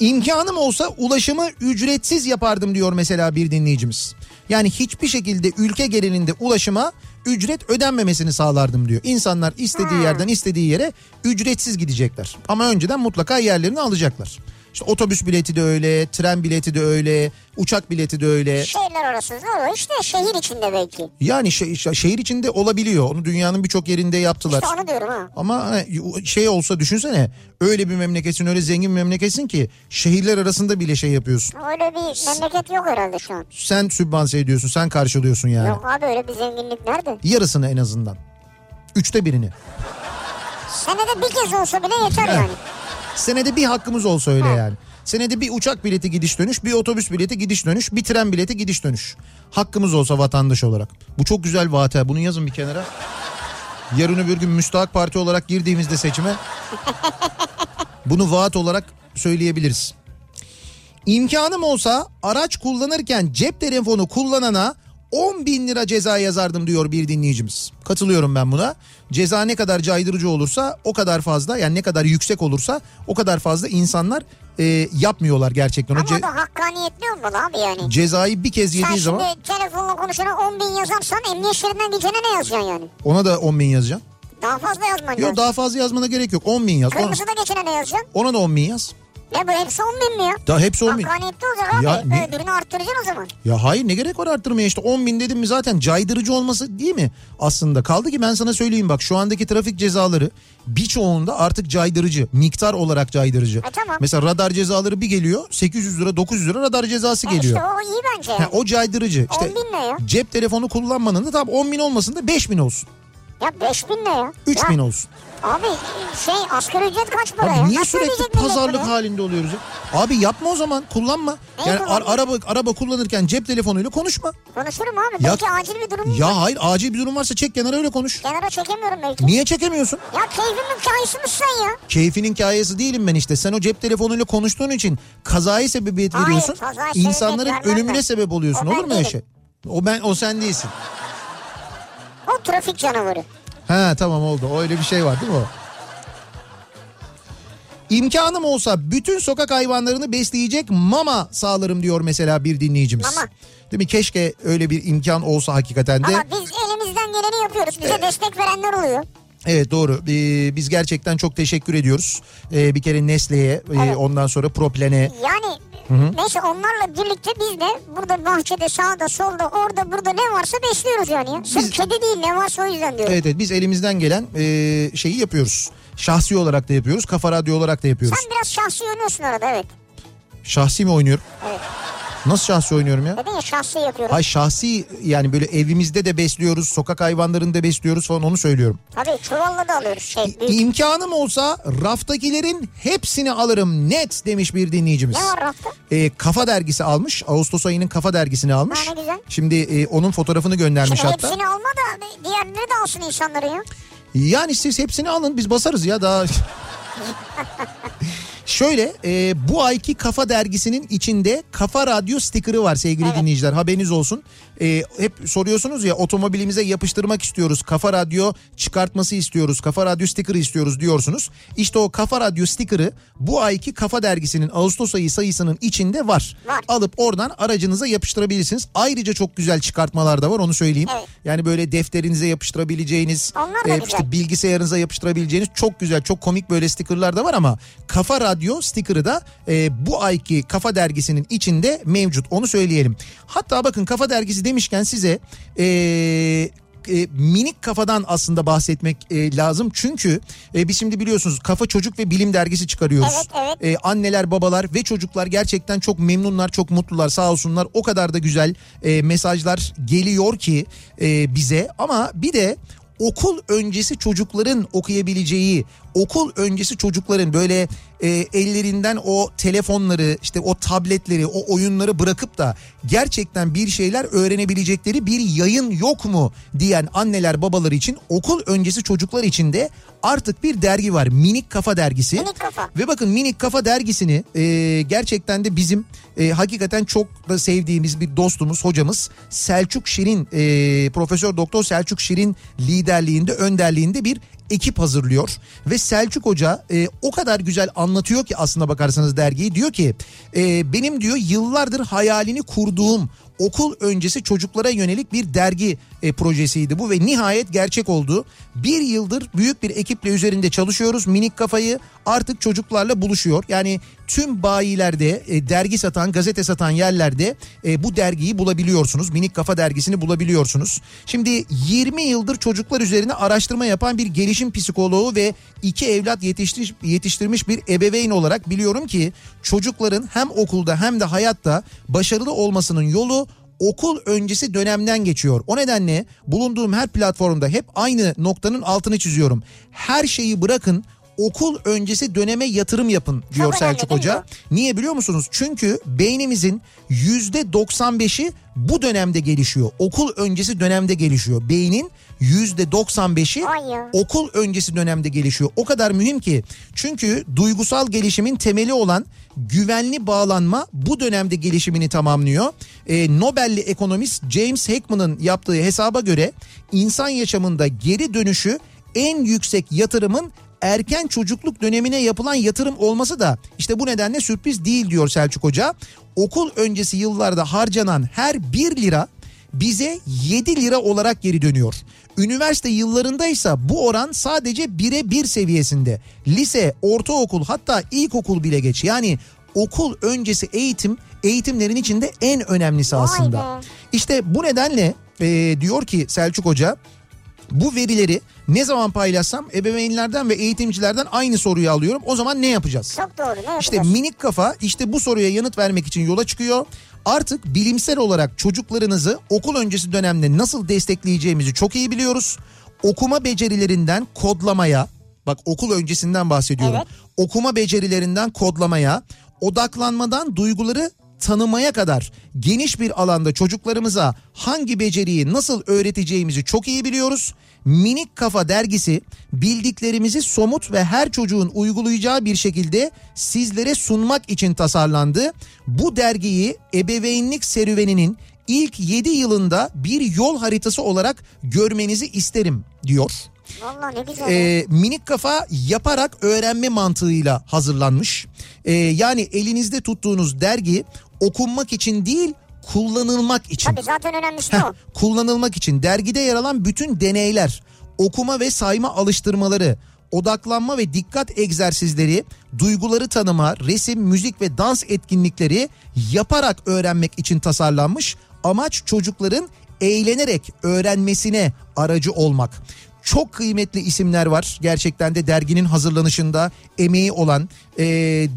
İmkanım olsa ulaşımı ücretsiz yapardım diyor mesela bir dinleyicimiz. Yani hiçbir şekilde ülke genelinde ulaşıma ücret ödenmemesini sağlardım diyor. İnsanlar istediği yerden istediği yere ücretsiz gidecekler. Ama önceden mutlaka yerlerini alacaklar. İşte otobüs bileti de öyle, tren bileti de öyle, uçak bileti de öyle. Şehirler arası zor işte şehir içinde belki. Yani şe- şehir içinde olabiliyor. Onu dünyanın birçok yerinde yaptılar. İşte onu diyorum ha. Ama hani şey olsa düşünsene öyle bir memleketsin öyle zengin bir memleketsin ki şehirler arasında bile şey yapıyorsun. Öyle bir memleket yok herhalde şu an. Sen sübvanse ediyorsun sen karşılıyorsun yani. Yok abi öyle bir zenginlik nerede? Yarısını en azından. Üçte birini. Senede bir kez olsa bile yeter yani. Senede bir hakkımız olsa öyle Ha. yani. Senede bir uçak bileti gidiş dönüş, bir otobüs bileti gidiş dönüş, bir tren bileti gidiş dönüş. Hakkımız olsa vatandaş olarak. Bu çok güzel vaat. Bunu yazın bir kenara. Yarın öbür gün müstahak parti olarak girdiğimizde seçime bunu vaat olarak söyleyebiliriz. İmkanım olsa araç kullanırken cep telefonu kullanana 10 bin lira ceza yazardım diyor bir dinleyicimiz. Katılıyorum ben buna. Ceza ne kadar caydırıcı olursa o kadar fazla yani ne kadar yüksek olursa o kadar fazla insanlar e, yapmıyorlar gerçekten. O Ama ce- o da hakkaniyetli olmalı abi yani. cezayı bir kez Sen yediği şimdi zaman telefonla konuşana 10 bin yazarsan emniyet şeridinden geçene ne yazacaksın yani? ona da 10 bin yazacaksın. Daha fazla yazman lazım. Yok daha fazla yazmana gerek yok 10 bin yaz. Kırmızıda geçene ne yazacaksın? ona da 10 bin yaz. Ne bu hepsi 10 bin mi ya? Daha hepsi 10 bin. Hakkaniyetli olacak abi. Ya ne- Öbürünü arttıracaksın o zaman. Ya hayır ne gerek var arttırmaya işte 10 bin dedim mi zaten caydırıcı olması değil mi aslında? Kaldı ki ben sana söyleyeyim bak şu andaki trafik cezaları birçoğunda artık caydırıcı miktar olarak caydırıcı. E tamam. Mesela radar cezaları bir geliyor 800 lira 900 lira radar cezası E geliyor. işte o iyi bence. Ha, o caydırıcı. İşte 10 bin ne ya? cep telefonu kullanmanın da tam 10 bin olmasın da 5 bin olsun. Ya 5 bin ne ya? 3 Ya bin olsun. Abi şey asgari ücret kaç para ya? Abi niye Nasıl sürekli ödeyecek millet pazarlık bunu ya? halinde oluyoruz ya? Abi yapma o zaman kullanma. Neyi Yani ar- araba araba kullanırken cep telefonuyla konuşma. Konuşurum abi. Ya- Belki acil bir durum Ya hayır acil bir durum varsa çek kenara öyle konuş. Kenara çekemiyorum belki. Niye çekemiyorsun? Ya keyfimin misin sen ya? Keyfinin hikayesi değilim ben işte. Sen o cep telefonuyla konuştuğun için kazaya sebebiyet Hayır, veriyorsun. kazaya sebebiyet İnsanların vermem ölümüne ben. sebep oluyorsun. O Olur ben mu öyle değilim. şey? O ben o sen değilsin. O trafik canavarı. Ha tamam oldu. Öyle bir şey var değil mi o? İmkanım olsa bütün sokak hayvanlarını besleyecek mama sağlarım diyor mesela bir dinleyicimiz. Mama. Değil mi? Keşke öyle bir imkan olsa hakikaten de. Ama biz elimizden geleni yapıyoruz. Bize destek verenler oluyor. Evet doğru. Ee, biz gerçekten çok teşekkür ediyoruz. Ee, bir kere Nestle'ye, e, Evet. ondan sonra Proplen'e. Yani neyse onlarla birlikte biz de burada bahçede sağda solda orada burada ne varsa besliyoruz yani ya. Sırf Biz- kedi değil ne varsa o yüzden diyorum. Evet evet biz elimizden gelen e, şeyi yapıyoruz. Şahsi olarak da yapıyoruz. Kafa Radyo olarak da yapıyoruz. Sen biraz şahsi oynuyorsun arada evet. Şahsi mi oynuyorum? Evet. Nasıl şahsi oynuyorum ya? Dedin ya şahsi yapıyorum. Hay şahsi yani böyle evimizde de besliyoruz, sokak hayvanlarını da besliyoruz falan onu söylüyorum. Tabii çuvalla da alıyoruz şey büyük. İmkanım olsa raftakilerin hepsini alırım net demiş bir dinleyicimiz. Ne var rafta? E, Kafa dergisi almış. Ağustos ayının Kafa dergisini almış. Ha, ne güzel. Şimdi e, onun fotoğrafını göndermiş Şimdi hatta. hepsini alma da diğerleri de alsın insanları ya. Yani siz hepsini alın biz basarız ya daha. Şöyle e, bu ayki Kafa dergisinin içinde Kafa Radyo stikeri var sevgili Evet. dinleyiciler haberiniz olsun. E, hep soruyorsunuz ya otomobilimize yapıştırmak istiyoruz. Kafa Radyo çıkartması istiyoruz. Kafa Radyo stikeri istiyoruz diyorsunuz. İşte o Kafa Radyo stikeri bu ayki Kafa dergisinin Ağustos ayı sayısının içinde var. Var. Alıp oradan aracınıza yapıştırabilirsiniz. Ayrıca çok güzel çıkartmalar da var onu söyleyeyim. Evet. Yani böyle defterinize yapıştırabileceğiniz, e, işte bilgisayarınıza yapıştırabileceğiniz çok güzel çok komik böyle stickerlar da var ama Kafa Radyo stickerı da e, bu ayki Kafa Dergisi'nin içinde mevcut onu söyleyelim. Hatta bakın Kafa Dergisi demişken size e, e, minik kafadan aslında bahsetmek e, lazım. Çünkü e, biz şimdi biliyorsunuz Kafa Çocuk ve Bilim Dergisi çıkarıyoruz. Evet, evet. E, anneler, babalar ve çocuklar gerçekten çok memnunlar, çok mutlular sağ olsunlar. O kadar da güzel e, mesajlar geliyor ki e, bize ama bir de okul öncesi çocukların okuyabileceği, okul öncesi çocukların böyle e, ellerinden o telefonları işte o tabletleri o oyunları bırakıp da gerçekten bir şeyler öğrenebilecekleri bir yayın yok mu diyen anneler babalar için okul öncesi çocuklar için de artık bir dergi var Minik Kafa dergisi. Minik Kafa. Ve bakın Minik Kafa dergisini e, gerçekten de bizim e, hakikaten çok da sevdiğimiz bir dostumuz hocamız Selçuk Şirin e, Profesör Doktor Selçuk Şirin liderliğinde önderliğinde bir ekip hazırlıyor ve Selçuk Hoca e, o kadar güzel anlatıyor ki aslına bakarsanız dergiyi diyor ki e, benim diyor yıllardır hayalini kurduğum okul öncesi çocuklara yönelik bir dergi e, projesiydi bu ve nihayet gerçek oldu. Bir yıldır büyük bir ekiple üzerinde çalışıyoruz. Minik kafayı artık çocuklarla buluşuyor. Yani tüm bayilerde e, dergi satan, gazete satan yerlerde e, bu dergiyi bulabiliyorsunuz. Minik Kafa dergisini bulabiliyorsunuz. Şimdi 20 yıldır çocuklar üzerine araştırma yapan bir gelişim psikoloğu ve iki evlat yetiştir, yetiştirmiş bir ebeveyn olarak biliyorum ki çocukların hem okulda hem de hayatta başarılı olmasının yolu okul öncesi dönemden geçiyor. O nedenle bulunduğum her platformda hep aynı noktanın altını çiziyorum. Her şeyi bırakın okul öncesi döneme yatırım yapın diyor Çok önemli Selçuk mi Hoca. Niye biliyor musunuz? Çünkü beynimizin yüzde 95'i bu dönemde gelişiyor. Okul öncesi dönemde gelişiyor. Beynin yüzde 95'i Vay ya. okul öncesi dönemde gelişiyor. O kadar mühim ki. Çünkü duygusal gelişimin temeli olan güvenli bağlanma bu dönemde gelişimini tamamlıyor. Ee, Nobel'li ekonomist James Heckman'ın yaptığı hesaba göre insan yaşamında geri dönüşü en yüksek yatırımın erken çocukluk dönemine yapılan yatırım olması da işte bu nedenle sürpriz değil diyor Selçuk Hoca. Okul öncesi yıllarda harcanan her 1 lira bize 7 lira olarak geri dönüyor. Üniversite yıllarındaysa bu oran sadece 1'e 1 seviyesinde. Lise, ortaokul hatta ilkokul bile geç. Yani okul öncesi eğitim eğitimlerin içinde en önemlisi aslında. İşte bu nedenle e, diyor ki Selçuk Hoca bu verileri ne zaman paylaşsam ebeveynlerden ve eğitimcilerden aynı soruyu alıyorum. O zaman ne yapacağız? Çok doğru. Ne İşte yapacağız? minik kafa işte bu soruya yanıt vermek için yola çıkıyor. Artık bilimsel olarak çocuklarınızı okul öncesi dönemde nasıl destekleyeceğimizi çok iyi biliyoruz. Okuma becerilerinden kodlamaya, bak okul öncesinden bahsediyorum. Evet. Okuma becerilerinden kodlamaya, odaklanmadan duyguları tanımaya kadar geniş bir alanda çocuklarımıza hangi beceriyi nasıl öğreteceğimizi çok iyi biliyoruz. Minik Kafa dergisi bildiklerimizi somut ve her çocuğun uygulayacağı bir şekilde sizlere sunmak için tasarlandı. Bu dergiyi ebeveynlik serüveninin ilk 7 yılında bir yol haritası olarak görmenizi isterim diyor. Vallahi ne güzel. Ee, minik kafa yaparak öğrenme mantığıyla hazırlanmış. Ee, yani elinizde tuttuğunuz dergi okunmak için değil kullanılmak için. Tabii zaten önemlisi Heh, o. kullanılmak için dergide yer alan bütün deneyler, okuma ve sayma alıştırmaları, odaklanma ve dikkat egzersizleri, duyguları tanıma, resim, müzik ve dans etkinlikleri yaparak öğrenmek için tasarlanmış. Amaç çocukların eğlenerek öğrenmesine aracı olmak. Çok kıymetli isimler var gerçekten de derginin hazırlanışında emeği olan e,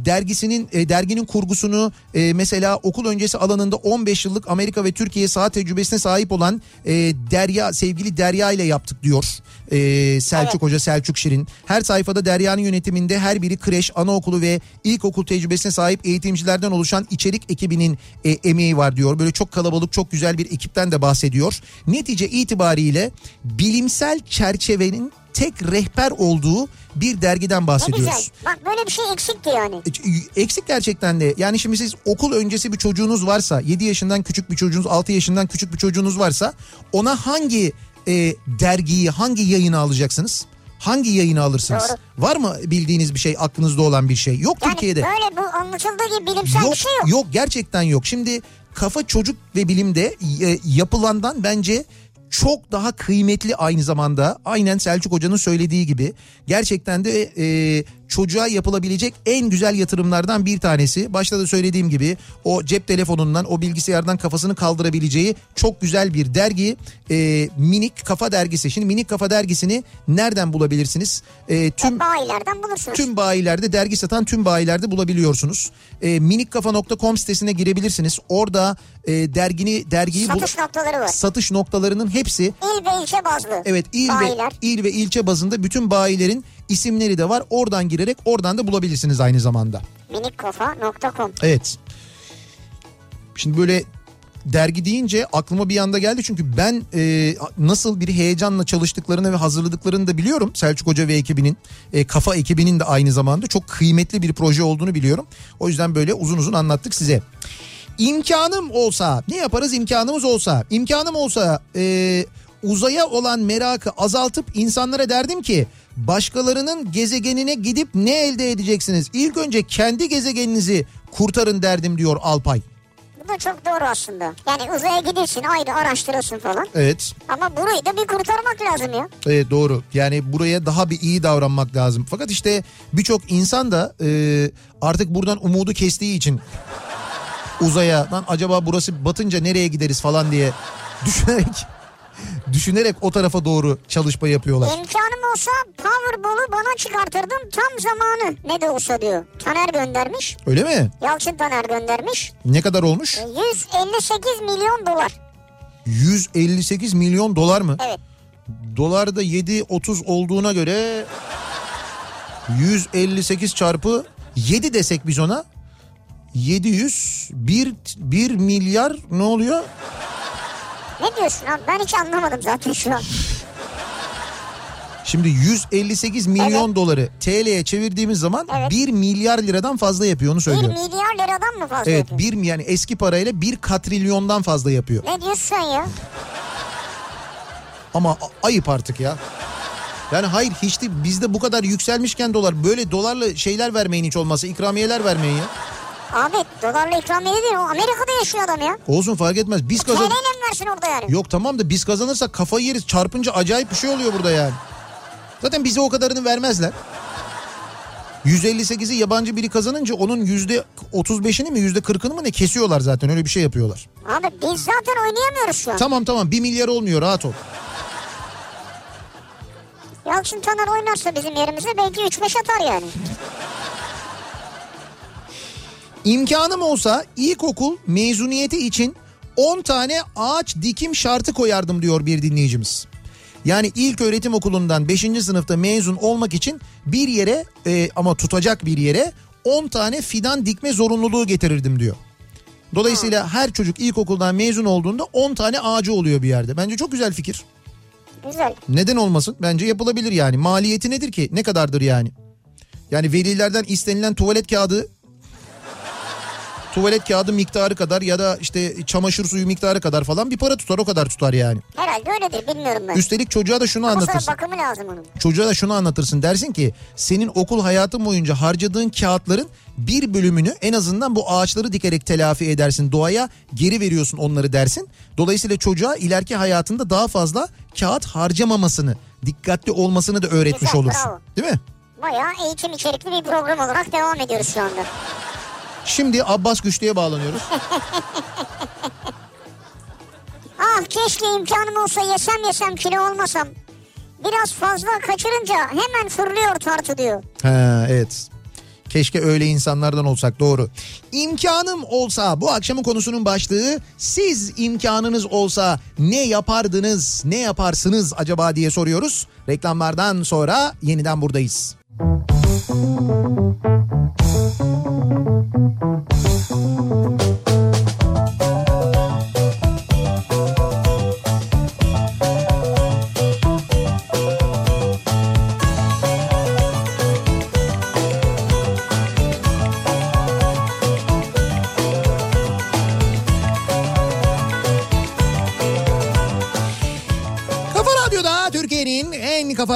dergisinin e, derginin kurgusunu e, mesela okul öncesi alanında 15 yıllık Amerika ve Türkiye saha tecrübesine sahip olan e, Derya sevgili Derya ile yaptık diyor e, Selçuk Evet. Hoca Selçuk Şirin. Her sayfada Derya'nın yönetiminde her biri kreş, anaokulu ve ilkokul tecrübesine sahip eğitimcilerden oluşan içerik ekibinin e, emeği var diyor. Böyle çok kalabalık çok güzel bir ekipten de bahsediyor. Netice itibariyle bilimsel çerçevenin tek rehber olduğu bir dergiden Ne bahsediyoruz. güzel. Bak böyle bir şey eksikti yani. E, Eksik gerçekten de yani şimdi siz okul öncesi bir çocuğunuz varsa 7 yaşından küçük bir çocuğunuz 6 yaşından küçük bir çocuğunuz varsa ona hangi e, dergiyi hangi yayını alacaksınız? Hangi yayını alırsınız? Doğru. Var mı bildiğiniz bir şey aklınızda olan bir şey? Yok Yani Türkiye'de. böyle bu anlatıldığı gibi bilimsel Yok bir şey yok. yok gerçekten yok. Şimdi kafa çocuk ve bilimde e, yapılandan bence çok daha kıymetli aynı zamanda. Aynen Selçuk Hoca'nın söylediği gibi. Gerçekten de e, çocuğa yapılabilecek en güzel yatırımlardan bir tanesi. Başta da söylediğim gibi o cep telefonundan o bilgisayardan kafasını kaldırabileceği çok güzel bir dergi e, Minik Kafa Dergisi. Şimdi Minik Kafa Dergisini nereden bulabilirsiniz? E, tüm Hep bayilerden bulursunuz. Tüm bayilerde dergi satan tüm bayilerde bulabiliyorsunuz. E, minikkafa.com sitesine girebilirsiniz. Orada e, dergini dergiyi bul- Satış noktaları var. satış noktalarının hepsi İl ve ilçe bazlı. evet il Bayiler. ve il ve ilçe bazında bütün bayilerin isimleri de var. Oradan girerek oradan da bulabilirsiniz aynı zamanda. Minikkafa.com Evet. Şimdi böyle dergi deyince aklıma bir anda geldi çünkü ben e, nasıl bir heyecanla çalıştıklarını ve hazırladıklarını da biliyorum. Selçuk Hoca ve ekibinin, e, Kafa ekibinin de aynı zamanda çok kıymetli bir proje olduğunu biliyorum. O yüzden böyle uzun uzun anlattık size. İmkanım olsa ne yaparız imkanımız olsa imkanım olsa e, uzaya olan merakı azaltıp insanlara derdim ki başkalarının gezegenine gidip ne elde edeceksiniz? İlk önce kendi gezegeninizi kurtarın derdim diyor Alpay. Bu da çok doğru aslında. Yani uzaya gidersin ayrı araştırırsın falan. Evet. Ama burayı da bir kurtarmak lazım ya. Evet doğru. Yani buraya daha bir iyi davranmak lazım. Fakat işte birçok insan da e, artık buradan umudu kestiği için uzaya lan acaba burası batınca nereye gideriz falan diye düşünerek düşünerek o tarafa doğru çalışma yapıyorlar. İmkanım olsa Powerball'u bana çıkartırdım tam zamanı ne de olsa diyor. Taner göndermiş. Öyle mi? Yalçın Taner göndermiş. Ne kadar olmuş? E, 158 milyon dolar. 158 milyon dolar mı? Evet. Dolar da 7.30 olduğuna göre 158 çarpı 7 desek biz ona 700 1, 1 milyar ne oluyor? Ne diyorsun abi ben hiç anlamadım zaten şu an. Şimdi 158 milyon Evet. doları TL'ye çevirdiğimiz zaman Evet. 1 milyar liradan fazla yapıyor onu 1 söylüyor. milyar liradan mı fazla Evet yapıyor? bir yani eski parayla 1 katrilyondan fazla yapıyor. Ne diyorsun ya? Ama ayıp artık ya. Yani hayır hiç de bizde bu kadar yükselmişken dolar böyle dolarla şeyler vermeyin hiç olmazsa ikramiyeler vermeyin ya. Abi dolarla ikramiye değil o Amerika'da yaşıyor adam ya. Olsun fark etmez biz kazan... TL'yle mi versin orada yani? Yok tamam da biz kazanırsak kafayı yeriz çarpınca acayip bir şey oluyor burada yani. Zaten bize o kadarını vermezler. 158'i yabancı biri kazanınca onun yüzde 35'ini mi yüzde 40'ını mı ne kesiyorlar zaten öyle bir şey yapıyorlar. Abi biz zaten oynayamıyoruz şu an. Tamam tamam 1 milyar olmuyor rahat ol. Yalçın Taner oynarsa bizim yerimize belki 3-5 atar yani. İmkanım olsa ilkokul mezuniyeti için 10 tane ağaç dikim şartı koyardım diyor bir dinleyicimiz. Yani ilk öğretim okulundan 5. sınıfta mezun olmak için bir yere e, ama tutacak bir yere 10 tane fidan dikme zorunluluğu getirirdim diyor. Dolayısıyla her çocuk ilkokuldan mezun olduğunda 10 tane ağacı oluyor bir yerde. Bence çok güzel fikir. Güzel. Neden olmasın? Bence yapılabilir yani. Maliyeti nedir ki? Ne kadardır yani? Yani velilerden istenilen tuvalet kağıdı tuvalet kağıdı miktarı kadar ya da işte çamaşır suyu miktarı kadar falan bir para tutar o kadar tutar yani. Herhalde öyledir bilmiyorum ben. Üstelik çocuğa da şunu Ama anlatırsın. bakımı lazım onun. Çocuğa da şunu anlatırsın dersin ki senin okul hayatın boyunca harcadığın kağıtların bir bölümünü en azından bu ağaçları dikerek telafi edersin. Doğaya geri veriyorsun onları dersin. Dolayısıyla çocuğa ileriki hayatında daha fazla kağıt harcamamasını, dikkatli olmasını da öğretmiş Güzel, olursun. bravo. Değil mi? Bayağı eğitim içerikli bir program olarak devam ediyoruz şu anda. Şimdi Abbas Güçlü'ye bağlanıyoruz. Ah keşke imkanım olsa yesem yesem kilo olmasam. Biraz fazla kaçırınca hemen fırlıyor tartı diyor. Ha evet. Keşke öyle insanlardan olsak doğru. İmkanım olsa bu akşamın konusunun başlığı siz imkanınız olsa ne yapardınız ne yaparsınız acaba diye soruyoruz. Reklamlardan sonra yeniden buradayız. Kafa Thank you.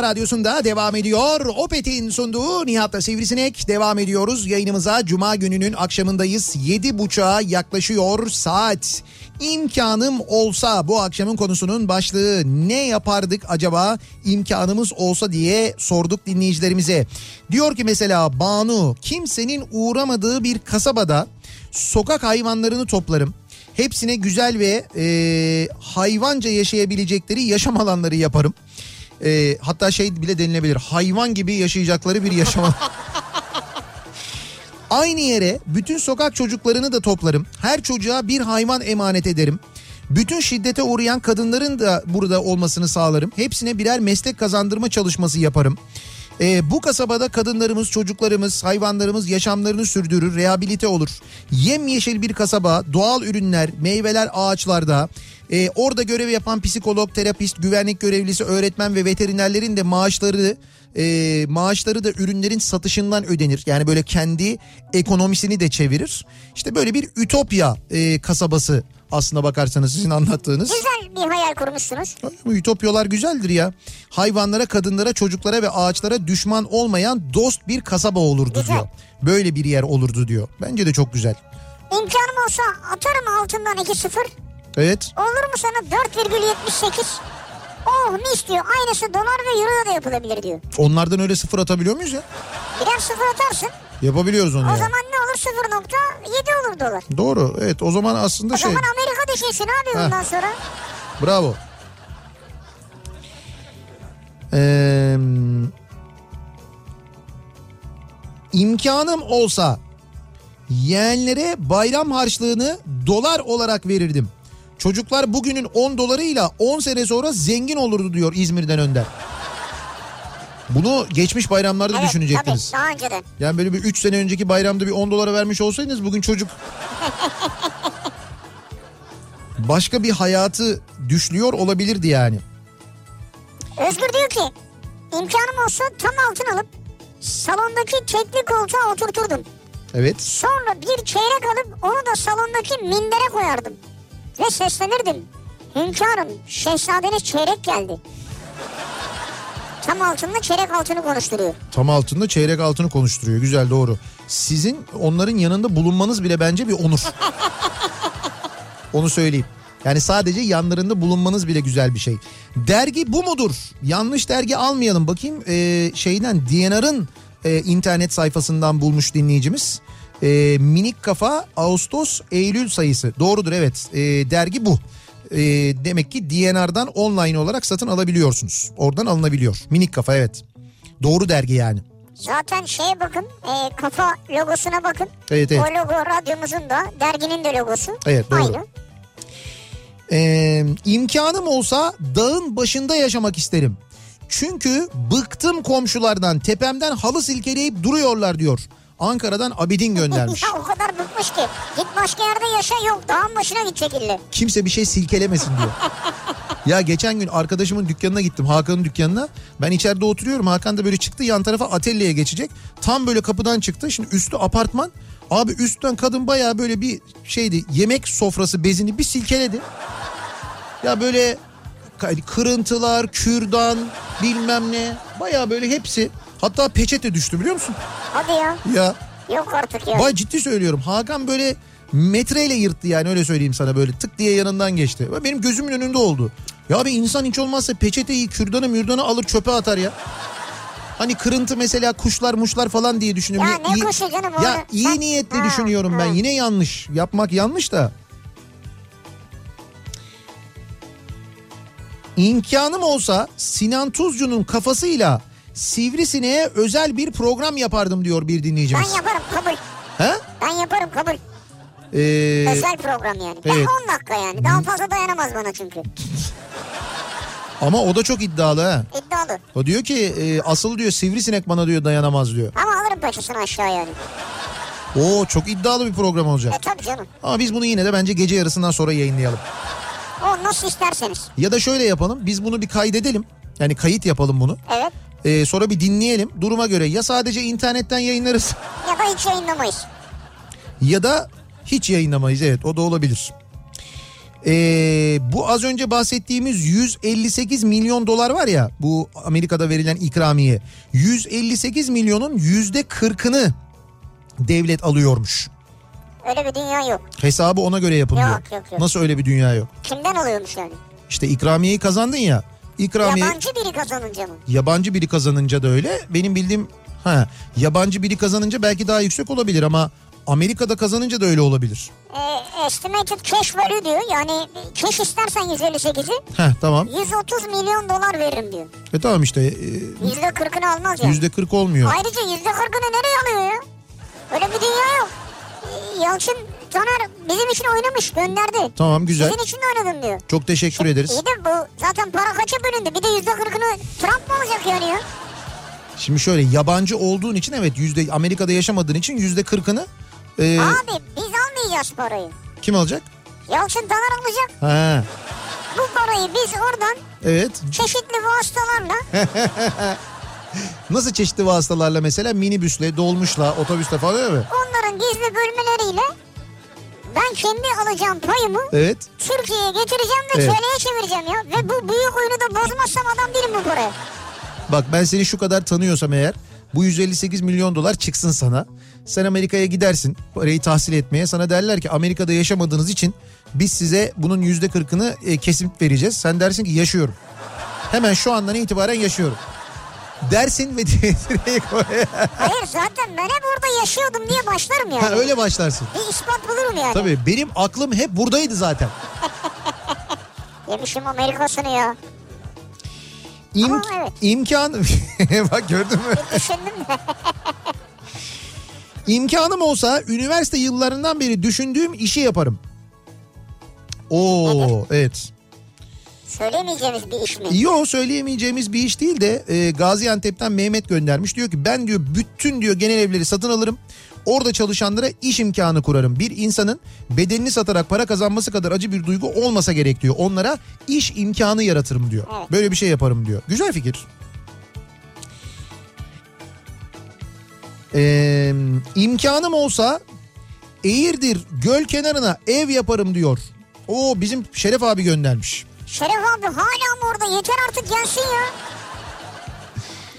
Radyosunda devam ediyor. Opet'in sunduğu Nihat'la Sivrisinek devam ediyoruz. Yayınımıza Cuma gününün akşamındayız. 7.30'a yaklaşıyor saat. İmkanım olsa bu akşamın konusunun başlığı ne yapardık acaba imkanımız olsa diye sorduk dinleyicilerimize. Diyor ki mesela Banu kimsenin uğramadığı bir kasabada sokak hayvanlarını toplarım. Hepsine güzel ve e, hayvanca yaşayabilecekleri yaşam alanları yaparım. E, hatta şey bile denilebilir. Hayvan gibi yaşayacakları bir yaşam alanı. Aynı yere bütün sokak çocuklarını da toplarım. Her çocuğa bir hayvan emanet ederim. Bütün şiddete uğrayan kadınların da burada olmasını sağlarım. Hepsine birer meslek kazandırma çalışması yaparım. Ee, bu kasabada kadınlarımız, çocuklarımız, hayvanlarımız yaşamlarını sürdürür, rehabilite olur. Yemyeşil bir kasaba, doğal ürünler, meyveler ağaçlarda. Ee, orada görev yapan psikolog, terapist, güvenlik görevlisi, öğretmen ve veterinerlerin de maaşları e, maaşları da ürünlerin satışından ödenir. Yani böyle kendi ekonomisini de çevirir. İşte böyle bir ütopya e, kasabası aslına bakarsanız sizin anlattığınız. Güzel bir hayal kurmuşsunuz. Ütopyalar güzeldir ya. Hayvanlara, kadınlara, çocuklara ve ağaçlara düşman olmayan dost bir kasaba olurdu Güzel. diyor. Böyle bir yer olurdu diyor. Bence de çok güzel. İmkanım olsa atarım altından 2-0. Evet. Olur mu sana 4,78? Oh mis diyor. Aynısı dolar ve euro da yapılabilir diyor. Onlardan öyle sıfır atabiliyor muyuz ya? Birer sıfır atarsın. Yapabiliyoruz onu O ya. zaman ne olur 0.7 olur dolar. Doğru. Evet o zaman aslında O şey. zaman Amerika düşünsün abi Heh. bundan sonra. Bravo. Ee, imkanım olsa yeğenlere bayram harçlığını dolar olarak verirdim. Çocuklar bugünün 10 dolarıyla 10 sene sonra zengin olurdu diyor İzmir'den Önder. Bunu geçmiş bayramlarda Evet düşünecektiniz. tabii daha önceden. Yani böyle bir 3 sene önceki bayramda bir 10 dolara vermiş olsaydınız bugün çocuk başka bir hayatı düşlüyor olabilirdi yani. Özgür diyor ki imkanım olsa tam altın alıp salondaki tekli koltuğa oturturdum. Evet. Sonra bir çeyrek alıp onu da salondaki mindere koyardım. Ve seslenirdim. Hünkârım şehzadeniz çeyrek geldi. Tam altınla çeyrek altını konuşturuyor. Tam altında çeyrek altını konuşturuyor. Güzel doğru. Sizin onların yanında bulunmanız bile bence bir onur. Onu söyleyeyim. Yani sadece yanlarında bulunmanız bile güzel bir şey. Dergi bu mudur? Yanlış dergi almayalım. Bakayım ee, şeyden DNR'ın e, internet sayfasından bulmuş dinleyicimiz. E, minik kafa Ağustos Eylül sayısı. Doğrudur evet. E, dergi bu. E, demek ki DNR'dan online olarak satın alabiliyorsunuz. Oradan alınabiliyor. Minik kafa evet. Doğru dergi yani. Zaten şeye bakın e, kafa logosuna bakın. Evet, evet. O logo radyomuzun da derginin de logosu. Evet, doğru. Aynı. Ee, imkanım olsa dağın başında yaşamak isterim. Çünkü bıktım komşulardan tepemden halı silkeleyip duruyorlar diyor. Ankara'dan Abidin göndermiş. O kadar bıkmış ki. Git başka yerde yaşa yok dağın başına gidecek ille. Kimse bir şey silkelemesin diyor. Ya geçen gün arkadaşımın dükkanına gittim Hakan'ın dükkanına. Ben içeride oturuyorum Hakan da böyle çıktı yan tarafa atelyeye geçecek. Tam böyle kapıdan çıktı. Şimdi üstü apartman. Abi üstten kadın bayağı böyle bir şeydi yemek sofrası bezini bir silkeledi. Ya böyle kırıntılar, kürdan bilmem ne bayağı böyle hepsi. Hatta peçete düştü biliyor musun? Hadi ya. Ya Yok artık ya. Bay ciddi söylüyorum. Hakan böyle metreyle yırttı yani öyle söyleyeyim sana böyle tık diye yanından geçti. Benim gözümün önünde oldu. Ya bir insan hiç olmazsa peçeteyi, kürdanı, mürdanı alır çöpe atar ya. Hani kırıntı mesela kuşlar muşlar falan diye düşünüyorum. Ya ne kuşu canım Ya onu? iyi niyetli Ha, düşünüyorum ben. ha. Yine yanlış. Yapmak yanlış da. İmkanım olsa Sinan Tuzcu'nun kafasıyla Sivrisineğe özel bir program yapardım diyor bir dinleyicimiz. Ben yaparım kabul. He? Ben yaparım kabul. Ee, Özel program yani. evet. Ya 10 dakika yani. Daha fazla dayanamaz bana çünkü. ama o da çok iddialı ha. İddialı. O diyor ki e, asıl diyor sivrisinek bana diyor dayanamaz diyor. Ama alırım paçasını aşağı yani. Oo çok iddialı bir program E olacak. tabii canım. Ama biz bunu yine de bence gece yarısından sonra yayınlayalım. O nasıl isterseniz. Ya da şöyle yapalım biz bunu bir kaydedelim. Yani kayıt yapalım bunu. Evet. Ee, sonra bir dinleyelim. Duruma göre ya sadece internetten yayınlarız Ya da hiç yayınlamayız. ya da hiç yayınlamayız. Evet o da olabilir. Ee, bu az önce bahsettiğimiz 158 milyon dolar var ya bu Amerika'da verilen ikramiye. 158 milyonun yüzde 40'ını devlet alıyormuş. Öyle bir dünya yok. Hesabı ona göre yapılıyor. Yok, yok, yok. Nasıl öyle bir dünya yok? Kimden alıyormuş yani? İşte ikramiyeyi kazandın ya. İkramiye Yabancı biri kazanınca mı? yabancı biri kazanınca da öyle. Benim bildiğim ha yabancı biri kazanınca belki daha yüksek olabilir ama Amerika'da kazanınca da öyle olabilir. E, estimated cash value diyor. Yani cash istersen 158'i Heh tamam. 130 milyon dolar veririm diyor. E tamam işte e, %40'ını almaz yani. yüzde 40 olmuyor. Ayrıca %40'ını nereye alıyor ya? Öyle bir dünya yok. Yalçın Taner bizim için oynamış gönderdi. Tamam güzel. Sizin için de oynadım diyor. Çok teşekkür ederiz. İyi de bu zaten para kaça bölündü? Bir de %40'ını Trump mı alacak yani ya? Şimdi şöyle yabancı olduğun için evet yüzde Amerika'da yaşamadığın için yüzde kırkını e, Abi biz almayacağız parayı. kim alacak? Yalçın Taner alacak. Ha, Bu parayı biz oradan evet. çeşitli vasıtalarla Nasıl çeşitli vasıtalarla mesela minibüsle, dolmuşla, otobüsle falan öyle mi? onların gizli bölmeleriyle ben kendi alacağım payımı Evet. Türkiye'ye getireceğim ve Evet. TL'ye çevireceğim ya. Ve bu büyük oyunu da bozmazsam adam değilim bu paraya. Bak ben seni şu kadar tanıyorsam eğer bu 158 milyon dolar çıksın sana. Sen Amerika'ya gidersin parayı tahsil etmeye. Sana derler ki Amerika'da yaşamadığınız için biz size bunun yüzde kırkını e, kesim vereceğiz. Sen dersin ki yaşıyorum. Hemen şu andan itibaren yaşıyorum. Dersin ve direkt oraya- Hayır zaten ben hep orada yaşıyordum diye başlarım yani. Ha, öyle başlarsın. Bir ispat bulurum yani. Tabii benim aklım hep buradaydı zaten. Yemişim Amerika'sını ya. İm, Ama evet. imkan bak gördün mü? Düşündüm de. İmkanım olsa üniversite yıllarından beri düşündüğüm işi yaparım. Oo evet. Söyleyemeyeceğimiz bir iş mi? Yo söyleyemeyeceğimiz bir iş değil de e, Gaziantep'ten Mehmet göndermiş. Diyor ki ben diyor bütün diyor genel evleri satın alırım. Orada çalışanlara iş imkanı kurarım. Bir insanın bedenini satarak para kazanması kadar acı bir duygu olmasa gerek diyor. Onlara iş imkanı yaratırım diyor. Evet. Böyle bir şey yaparım diyor. Güzel fikir. Ee, imkanım olsa Eğirdir göl kenarına ev yaparım diyor. O bizim Şeref abi göndermiş. Şeref abi hala mı orada? Yeter artık gelsin ya.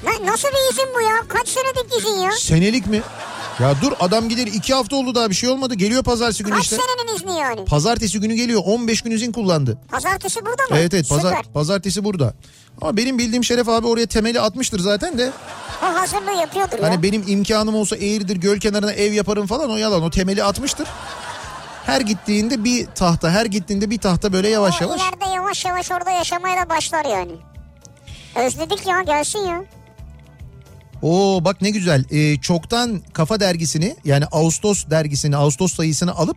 Lan nasıl bir izin bu ya? Kaç senelik izin ya? Senelik mi? Ya dur adam gider iki hafta oldu daha bir şey olmadı. Geliyor pazartesi günü Kaç işte. senenin izni yani? Pazartesi günü geliyor 15 gün izin kullandı. Pazartesi burada mı? Evet evet pazar, Süper. pazartesi burada. Ama benim bildiğim Şeref abi oraya temeli atmıştır zaten de. O hazırlığı yapıyordur Hani ya. benim imkanım olsa Eğridir göl kenarına ev yaparım falan o yalan o temeli atmıştır. Her gittiğinde bir tahta her gittiğinde bir tahta böyle yavaş o yavaş. ileride yavaş yavaş orada yaşamaya da başlar yani. Özledik ya gelsin ya. Oo bak ne güzel. Ee, çoktan Kafa dergisini yani Ağustos dergisini Ağustos sayısını alıp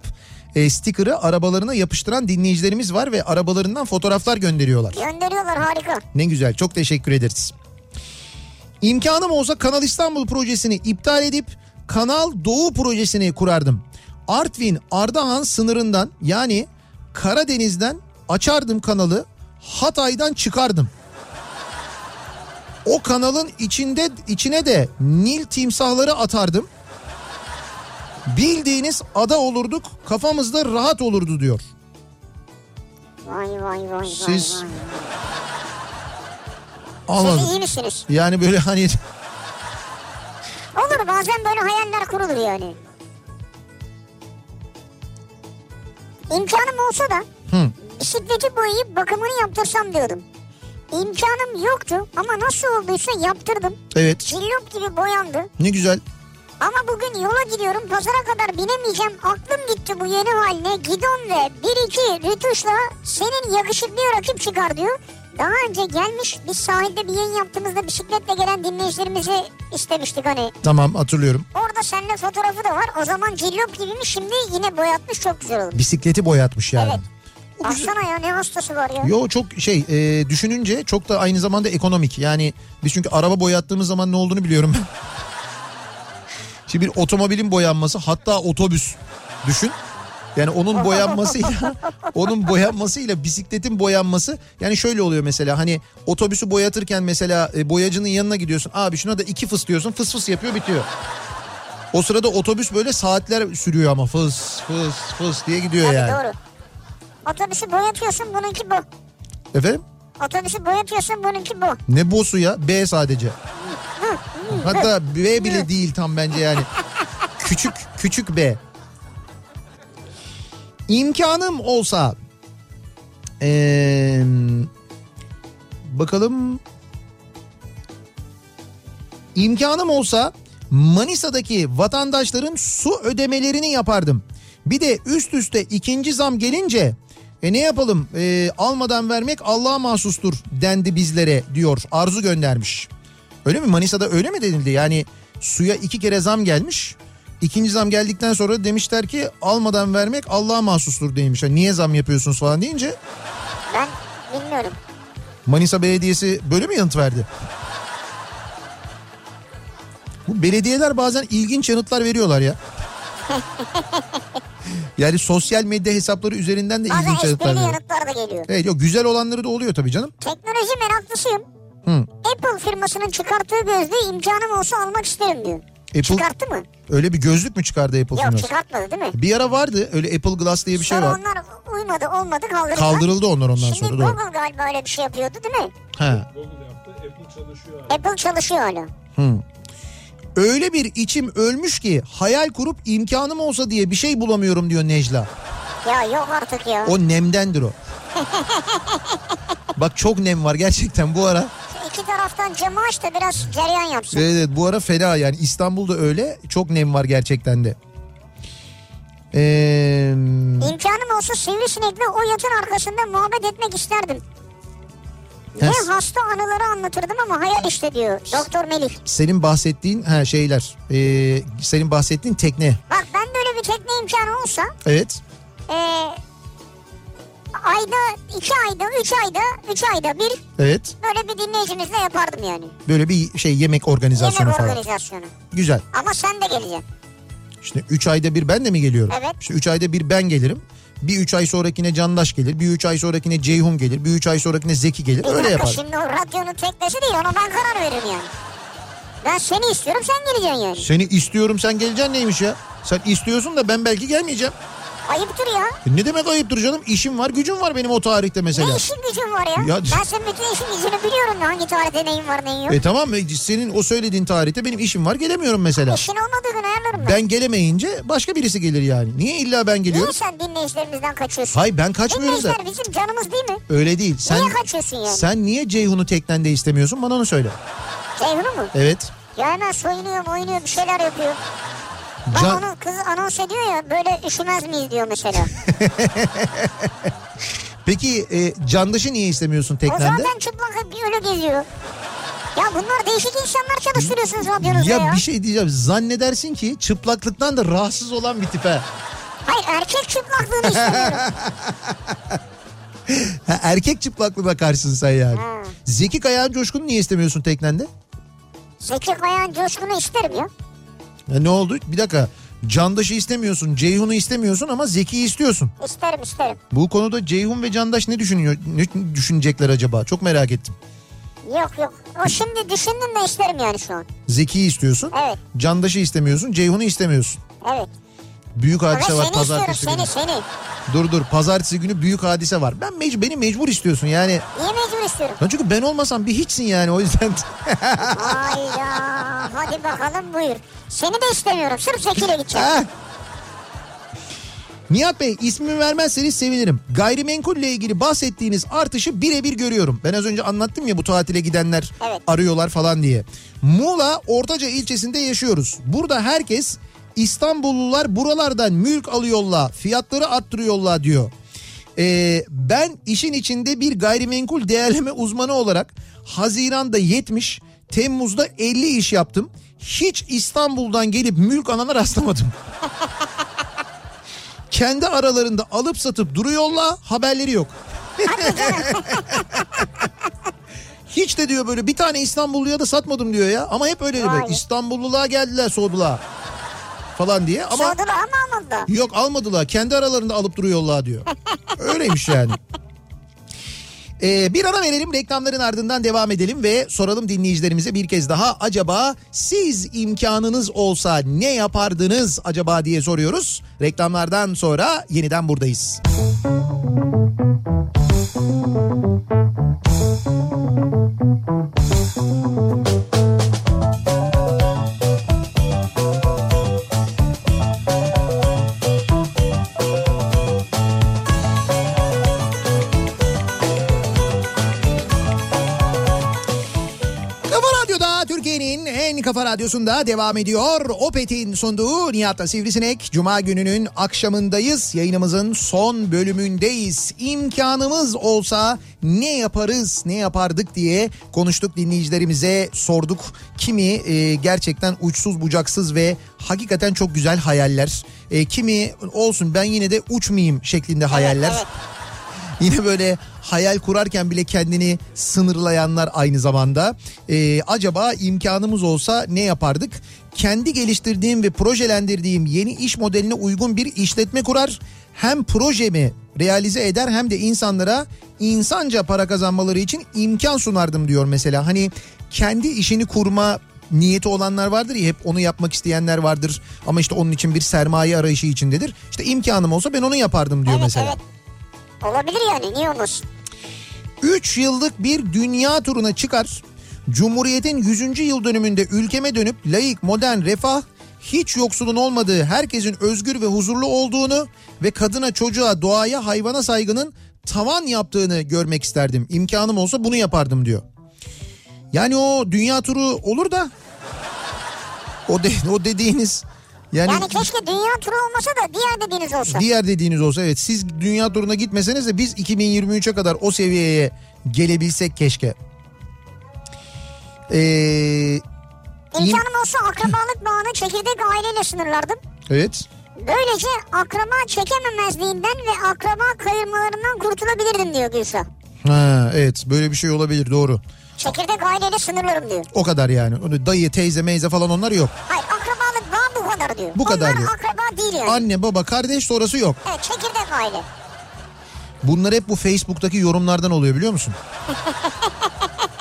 e, sticker'ı arabalarına yapıştıran dinleyicilerimiz var ve arabalarından fotoğraflar gönderiyorlar. Gönderiyorlar harika. Ne güzel çok teşekkür ederiz. İmkanım olsa Kanal İstanbul projesini iptal edip Kanal Doğu projesini kurardım. Artvin Ardahan sınırından yani Karadeniz'den açardım kanalı Hatay'dan çıkardım. O kanalın içinde içine de Nil timsahları atardım. Bildiğiniz ada olurduk kafamızda rahat olurdu diyor. Vay vay vay vay Siz- vay. Anladım. Siz iyi misiniz? Yani böyle hani Olur bazen böyle hayaller kurulur yani. İmkanım olsa da Hı. Bisikleti boyayıp bakımını yaptırsam diyordum. İmkanım yoktu ama nasıl olduysa yaptırdım. evet Cillop gibi boyandı. ne güzel. Ama bugün yola gidiyorum pazara kadar binemeyeceğim. Aklım gitti bu yeni haline. Gidon ve bir iki rütuşla senin yakışıklıya rakip çıkar diyor. Daha önce gelmiş biz sahilde bir yayın yaptığımızda bisikletle gelen dinleyicilerimizi istemiştik hani. Tamam hatırlıyorum. Orada seninle fotoğrafı da var. O zaman cillop gibi mi şimdi yine boyatmış çok güzel olmuş. Bisikleti boyatmış yani. Evet. Baksana ya ne hastası var ya. Yo çok şey e, düşününce çok da aynı zamanda ekonomik. Yani biz çünkü araba boyattığımız zaman ne olduğunu biliyorum ben. Şimdi bir otomobilin boyanması hatta otobüs düşün. Yani onun boyanmasıyla onun boyanmasıyla bisikletin boyanması yani şöyle oluyor mesela hani otobüsü boyatırken mesela e, boyacının yanına gidiyorsun abi şuna da iki fıs diyorsun fıs fıs yapıyor bitiyor. O sırada otobüs böyle saatler sürüyor ama fıs fıs fıs diye gidiyor Tabii yani. doğru. Otobüsü boyatıyorsun bununki bu. Efendim? Otobüsü boyatıyorsun bununki bu. Ne bosu ya? B sadece. Hatta B bile değil tam bence yani. Küçük küçük B. İmkanım olsa ee, bakalım İmkanım olsa Manisa'daki vatandaşların su ödemelerini yapardım. Bir de üst üste ikinci zam gelince e ne yapalım e, almadan vermek Allah'a mahsustur dendi bizlere diyor Arzu göndermiş. Öyle mi Manisa'da öyle mi denildi yani suya iki kere zam gelmiş. İkinci zam geldikten sonra demişler ki almadan vermek Allah'a mahsustur demiş. Yani niye zam yapıyorsunuz falan deyince Ben bilmiyorum. Manisa Belediyesi böyle mi yanıt verdi? Bu belediyeler bazen ilginç yanıtlar veriyorlar ya. yani sosyal medya hesapları üzerinden de ilginç yanıtlar veriyor. yanıtlar da geliyor. Evet yok güzel olanları da oluyor tabii canım. Teknoloji meraklısıyım. Hı. Apple firmasının çıkarttığı gözlüğü imkanım olsa almak isterim diyor. Apple Çıkarttı mı? öyle bir gözlük mü çıkardı Apple Yok firması? çıkartmadı değil mi? Bir ara vardı öyle Apple Glass diye bir şey Sonra var. onlar uymadı olmadı kaldırdılar. Kaldırıldı onlar ondan Şimdi sonra doğru. Google galiba öyle bir şey yapıyordu değil mi? Ha. Apple çalışıyor hala. Öyle bir içim ölmüş ki hayal kurup imkanım olsa diye bir şey bulamıyorum diyor Necla. Ya yok artık ya. O nemdendir o. Bak çok nem var gerçekten bu ara. İki taraftan camı aç da biraz cereyan yapsın. Evet, evet bu ara fena yani İstanbul'da öyle çok nem var gerçekten de. Ee, İmkanım olsa sivrisinekle o yatın arkasında muhabbet etmek isterdim. Ne Yes. hasta anıları anlatırdım ama hayal işte diyor Doktor Melih. senin bahsettiğin ha şeyler ee, senin bahsettiğin tekne Bak ben de öyle bir tekne imkanı olsa evet e, ayda iki ayda üç ayda üç ayda bir evet böyle bir dinleyicimizle yapardım yani. böyle bir şey yemek organizasyonu Yemek falan organizasyonu. güzel Ama sen de geleceksin. işte 3 ayda bir ben de mi geliyorum Evet. işte 3 ayda bir ben gelirim bir 3 ay sonrakine Candaş gelir bir 3 ay sonrakine Ceyhun gelir bir 3 ay sonrakine Zeki gelir Bir öyle yapar. şimdi o radyonun teknesi değil ona ben karar veririm yani. Ben seni istiyorum sen geleceksin yani. Seni istiyorum sen geleceksin neymiş ya? Sen istiyorsun da ben belki gelmeyeceğim. Ayıptır ya. E ne demek ayıptır canım? İşim var gücüm var benim o tarihte mesela. Ne işin gücün var ya? Ya- Ben senin bütün işin gücünü biliyorum hangi tarihte neyin var neyin yok. E tamam e, senin o söylediğin tarihte benim işim var gelemiyorum mesela. İşin olmadığı gün ayarlarım ben. Ben gelemeyince başka birisi gelir yani. Niye illa ben Niye geliyorum? sen dinleyicilerimizden kaçıyorsun? Hayır ben kaçmıyorum da. Dinleyiciler bizim canımız değil mi? Öyle değil. Sen Niye kaçıyorsun yani? sen niye Ceyhun'u teknende istemiyorsun? Bana onu söyle. Ceyhun'u mu? Evet. Ya hemen soyunuyor oynuyor bir şeyler yapıyor. Bak Can, onu kız anons ediyor ya böyle üşümez miyiz diyor mesela. peki e, Candaş'ı niye istemiyorsun o teknende? zaten çıplak hep öyle geziyor. Ya bunlar değişik insanlar çalıştırıyorsunuz radyonuzda ya. Ya bir şey diyeceğim. Zannedersin ki çıplaklıktan da rahatsız olan bir tipe. Hayır erkek çıplaklığını istemiyorum. Ha, erkek çıplaklığına karşısın sen yani. Ha. Zeki Kayağan Coşkun'u niye istemiyorsun teknende? Zeki Kayağan coşkunu isterim ya. Ya ne oldu? Bir dakika. Candaş'ı istemiyorsun, Ceyhun'u istemiyorsun ama Zeki'yi istiyorsun. İsterim isterim. Bu konuda Ceyhun ve Candaş ne düşünüyor? Ne düşünecekler acaba? Çok merak ettim. Yok yok. O şimdi düşündüm de isterim yani şu an. Zeki'yi istiyorsun. Evet. Candaş'ı istemiyorsun, Ceyhun'u istemiyorsun. Evet. Büyük Ama hadise seni var istiyorum pazartesi günü. seni seni. Dur dur pazartesi günü büyük hadise var. Ben mec beni mecbur istiyorsun yani. Niye mecbur istiyorum? Lan çünkü ben olmasam bir hiçsin yani o yüzden. Hayda. Hadi bakalım buyur. Seni de istemiyorum. Sırf Zeki'yle gideceğim. Ha. Nihat Bey ismimi vermezseniz sevinirim. Gayrimenkulle ilgili bahsettiğiniz artışı birebir görüyorum. Ben az önce anlattım ya bu tatile gidenler Evet. arıyorlar falan diye. Muğla Ortaca ilçesinde yaşıyoruz. Burada herkes İstanbullular buralardan mülk alıyorlar, fiyatları arttırıyorlar diyor. Ee, ben işin içinde bir gayrimenkul değerleme uzmanı olarak Haziran'da 70, Temmuz'da 50 iş yaptım. Hiç İstanbul'dan gelip mülk alana rastlamadım. Kendi aralarında alıp satıp duruyorlar haberleri yok. Hiç de diyor böyle bir tane İstanbulluya da satmadım diyor ya. Ama hep öyle diyor. İstanbulluluğa geldiler soğudular falan diye. Ama Sordular ama almadı. Yok almadılar. Kendi aralarında alıp duruyorlar diyor. Öyleymiş yani. Ee, bir ara verelim reklamların ardından devam edelim ve soralım dinleyicilerimize bir kez daha acaba siz imkanınız olsa ne yapardınız acaba diye soruyoruz. Reklamlardan sonra yeniden buradayız. Kafa kafa radyosunda devam ediyor. Opet'in sunduğu Nihat'la Sivrisinek. Cuma gününün akşamındayız. Yayınımızın son bölümündeyiz. İmkanımız olsa ne yaparız, ne yapardık diye konuştuk dinleyicilerimize sorduk. Kimi e, gerçekten uçsuz bucaksız ve hakikaten çok güzel hayaller. E, kimi olsun ben yine de uçmayayım şeklinde hayaller. evet. Yine böyle hayal kurarken bile kendini sınırlayanlar aynı zamanda. Ee, acaba imkanımız olsa ne yapardık? kendi geliştirdiğim ve projelendirdiğim yeni iş modeline uygun bir işletme kurar. Hem projemi realize eder hem de insanlara insanca para kazanmaları için imkan sunardım diyor mesela. Hani kendi işini kurma niyeti olanlar vardır ya hep onu yapmak isteyenler vardır ama işte onun için bir sermaye arayışı içindedir. İşte imkanım olsa ben onu yapardım diyor evet mesela. evet. Olabilir yani niye olmasın? 3 yıllık bir dünya turuna çıkar. Cumhuriyet'in 100. yıl dönümünde ülkeme dönüp layık, modern, refah, hiç yoksulun olmadığı, herkesin özgür ve huzurlu olduğunu ve kadına, çocuğa, doğaya, hayvana saygının tavan yaptığını görmek isterdim. İmkanım olsa bunu yapardım diyor. Yani o dünya turu olur da o de, o dediğiniz yani, Yani keşke dünya turu olmasa da diğer dediğiniz olsa. diğer dediğiniz olsa evet siz dünya turuna gitmeseniz de biz 2023'e kadar o seviyeye gelebilsek keşke. Ee, İmkanım olsa akrabalık bağını çekirdek aileyle sınırlardım. evet. Böylece akraba çekememezliğinden ve akraba kayırmalarından kurtulabilirdim diyor Gülşah. Ha, evet böyle bir şey olabilir doğru. Çekirdek aileyle sınırlarım diyor. O kadar yani. Dayı, teyze, meyze falan onlar yok. Hayır kadar diyor. Bu kadar Onlar diyor. akraba değil yani. Anne, baba, kardeş sonrası yok. Evet çekirdek aile. Bunlar hep bu Facebook'taki yorumlardan oluyor biliyor musun?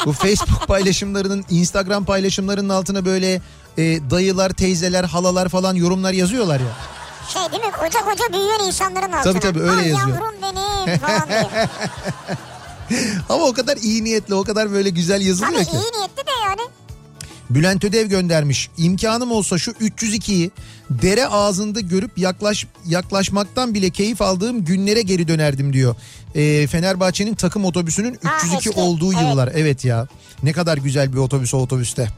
bu Facebook paylaşımlarının, Instagram paylaşımlarının altına böyle e, dayılar, teyzeler, halalar falan yorumlar yazıyorlar ya. Şey değil mi koca koca büyüyen insanların altına. Tabii, tabii, öyle Ay yazıyor. yavrum benim falan diye. Ama o kadar iyi niyetli, o kadar böyle güzel Tabii yazılıyor ki. iyi niyetli. Bülent Ödev göndermiş. İmkanım olsa şu 302'yi dere ağzında görüp yaklaş yaklaşmaktan bile keyif aldığım günlere geri dönerdim diyor. Ee, Fenerbahçe'nin takım otobüsünün Ha, 302 eski, olduğu evet. yıllar. Evet ya. Ne kadar güzel bir otobüs o otobüste.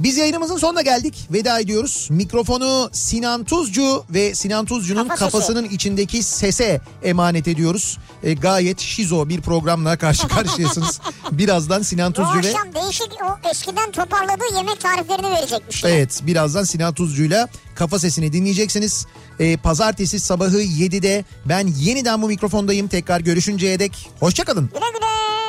Biz yayınımızın sonuna geldik. Veda ediyoruz. Mikrofonu Sinan Tuzcu ve Sinan Tuzcu'nun Kafa sesi. kafasının içindeki sese emanet ediyoruz. Ee, gayet şizo bir programla karşı karşıyasınız. Birazdan Sinan Tuzcu ve... akşam değişik o eskiden toparladığı yemek tariflerini verecekmiş. Evet birazdan Sinan Tuzcu'yla kafa sesini dinleyeceksiniz. Ee, pazartesi sabahı 7'de ben yeniden bu mikrofondayım. Tekrar görüşünceye dek hoşçakalın. Güle güle.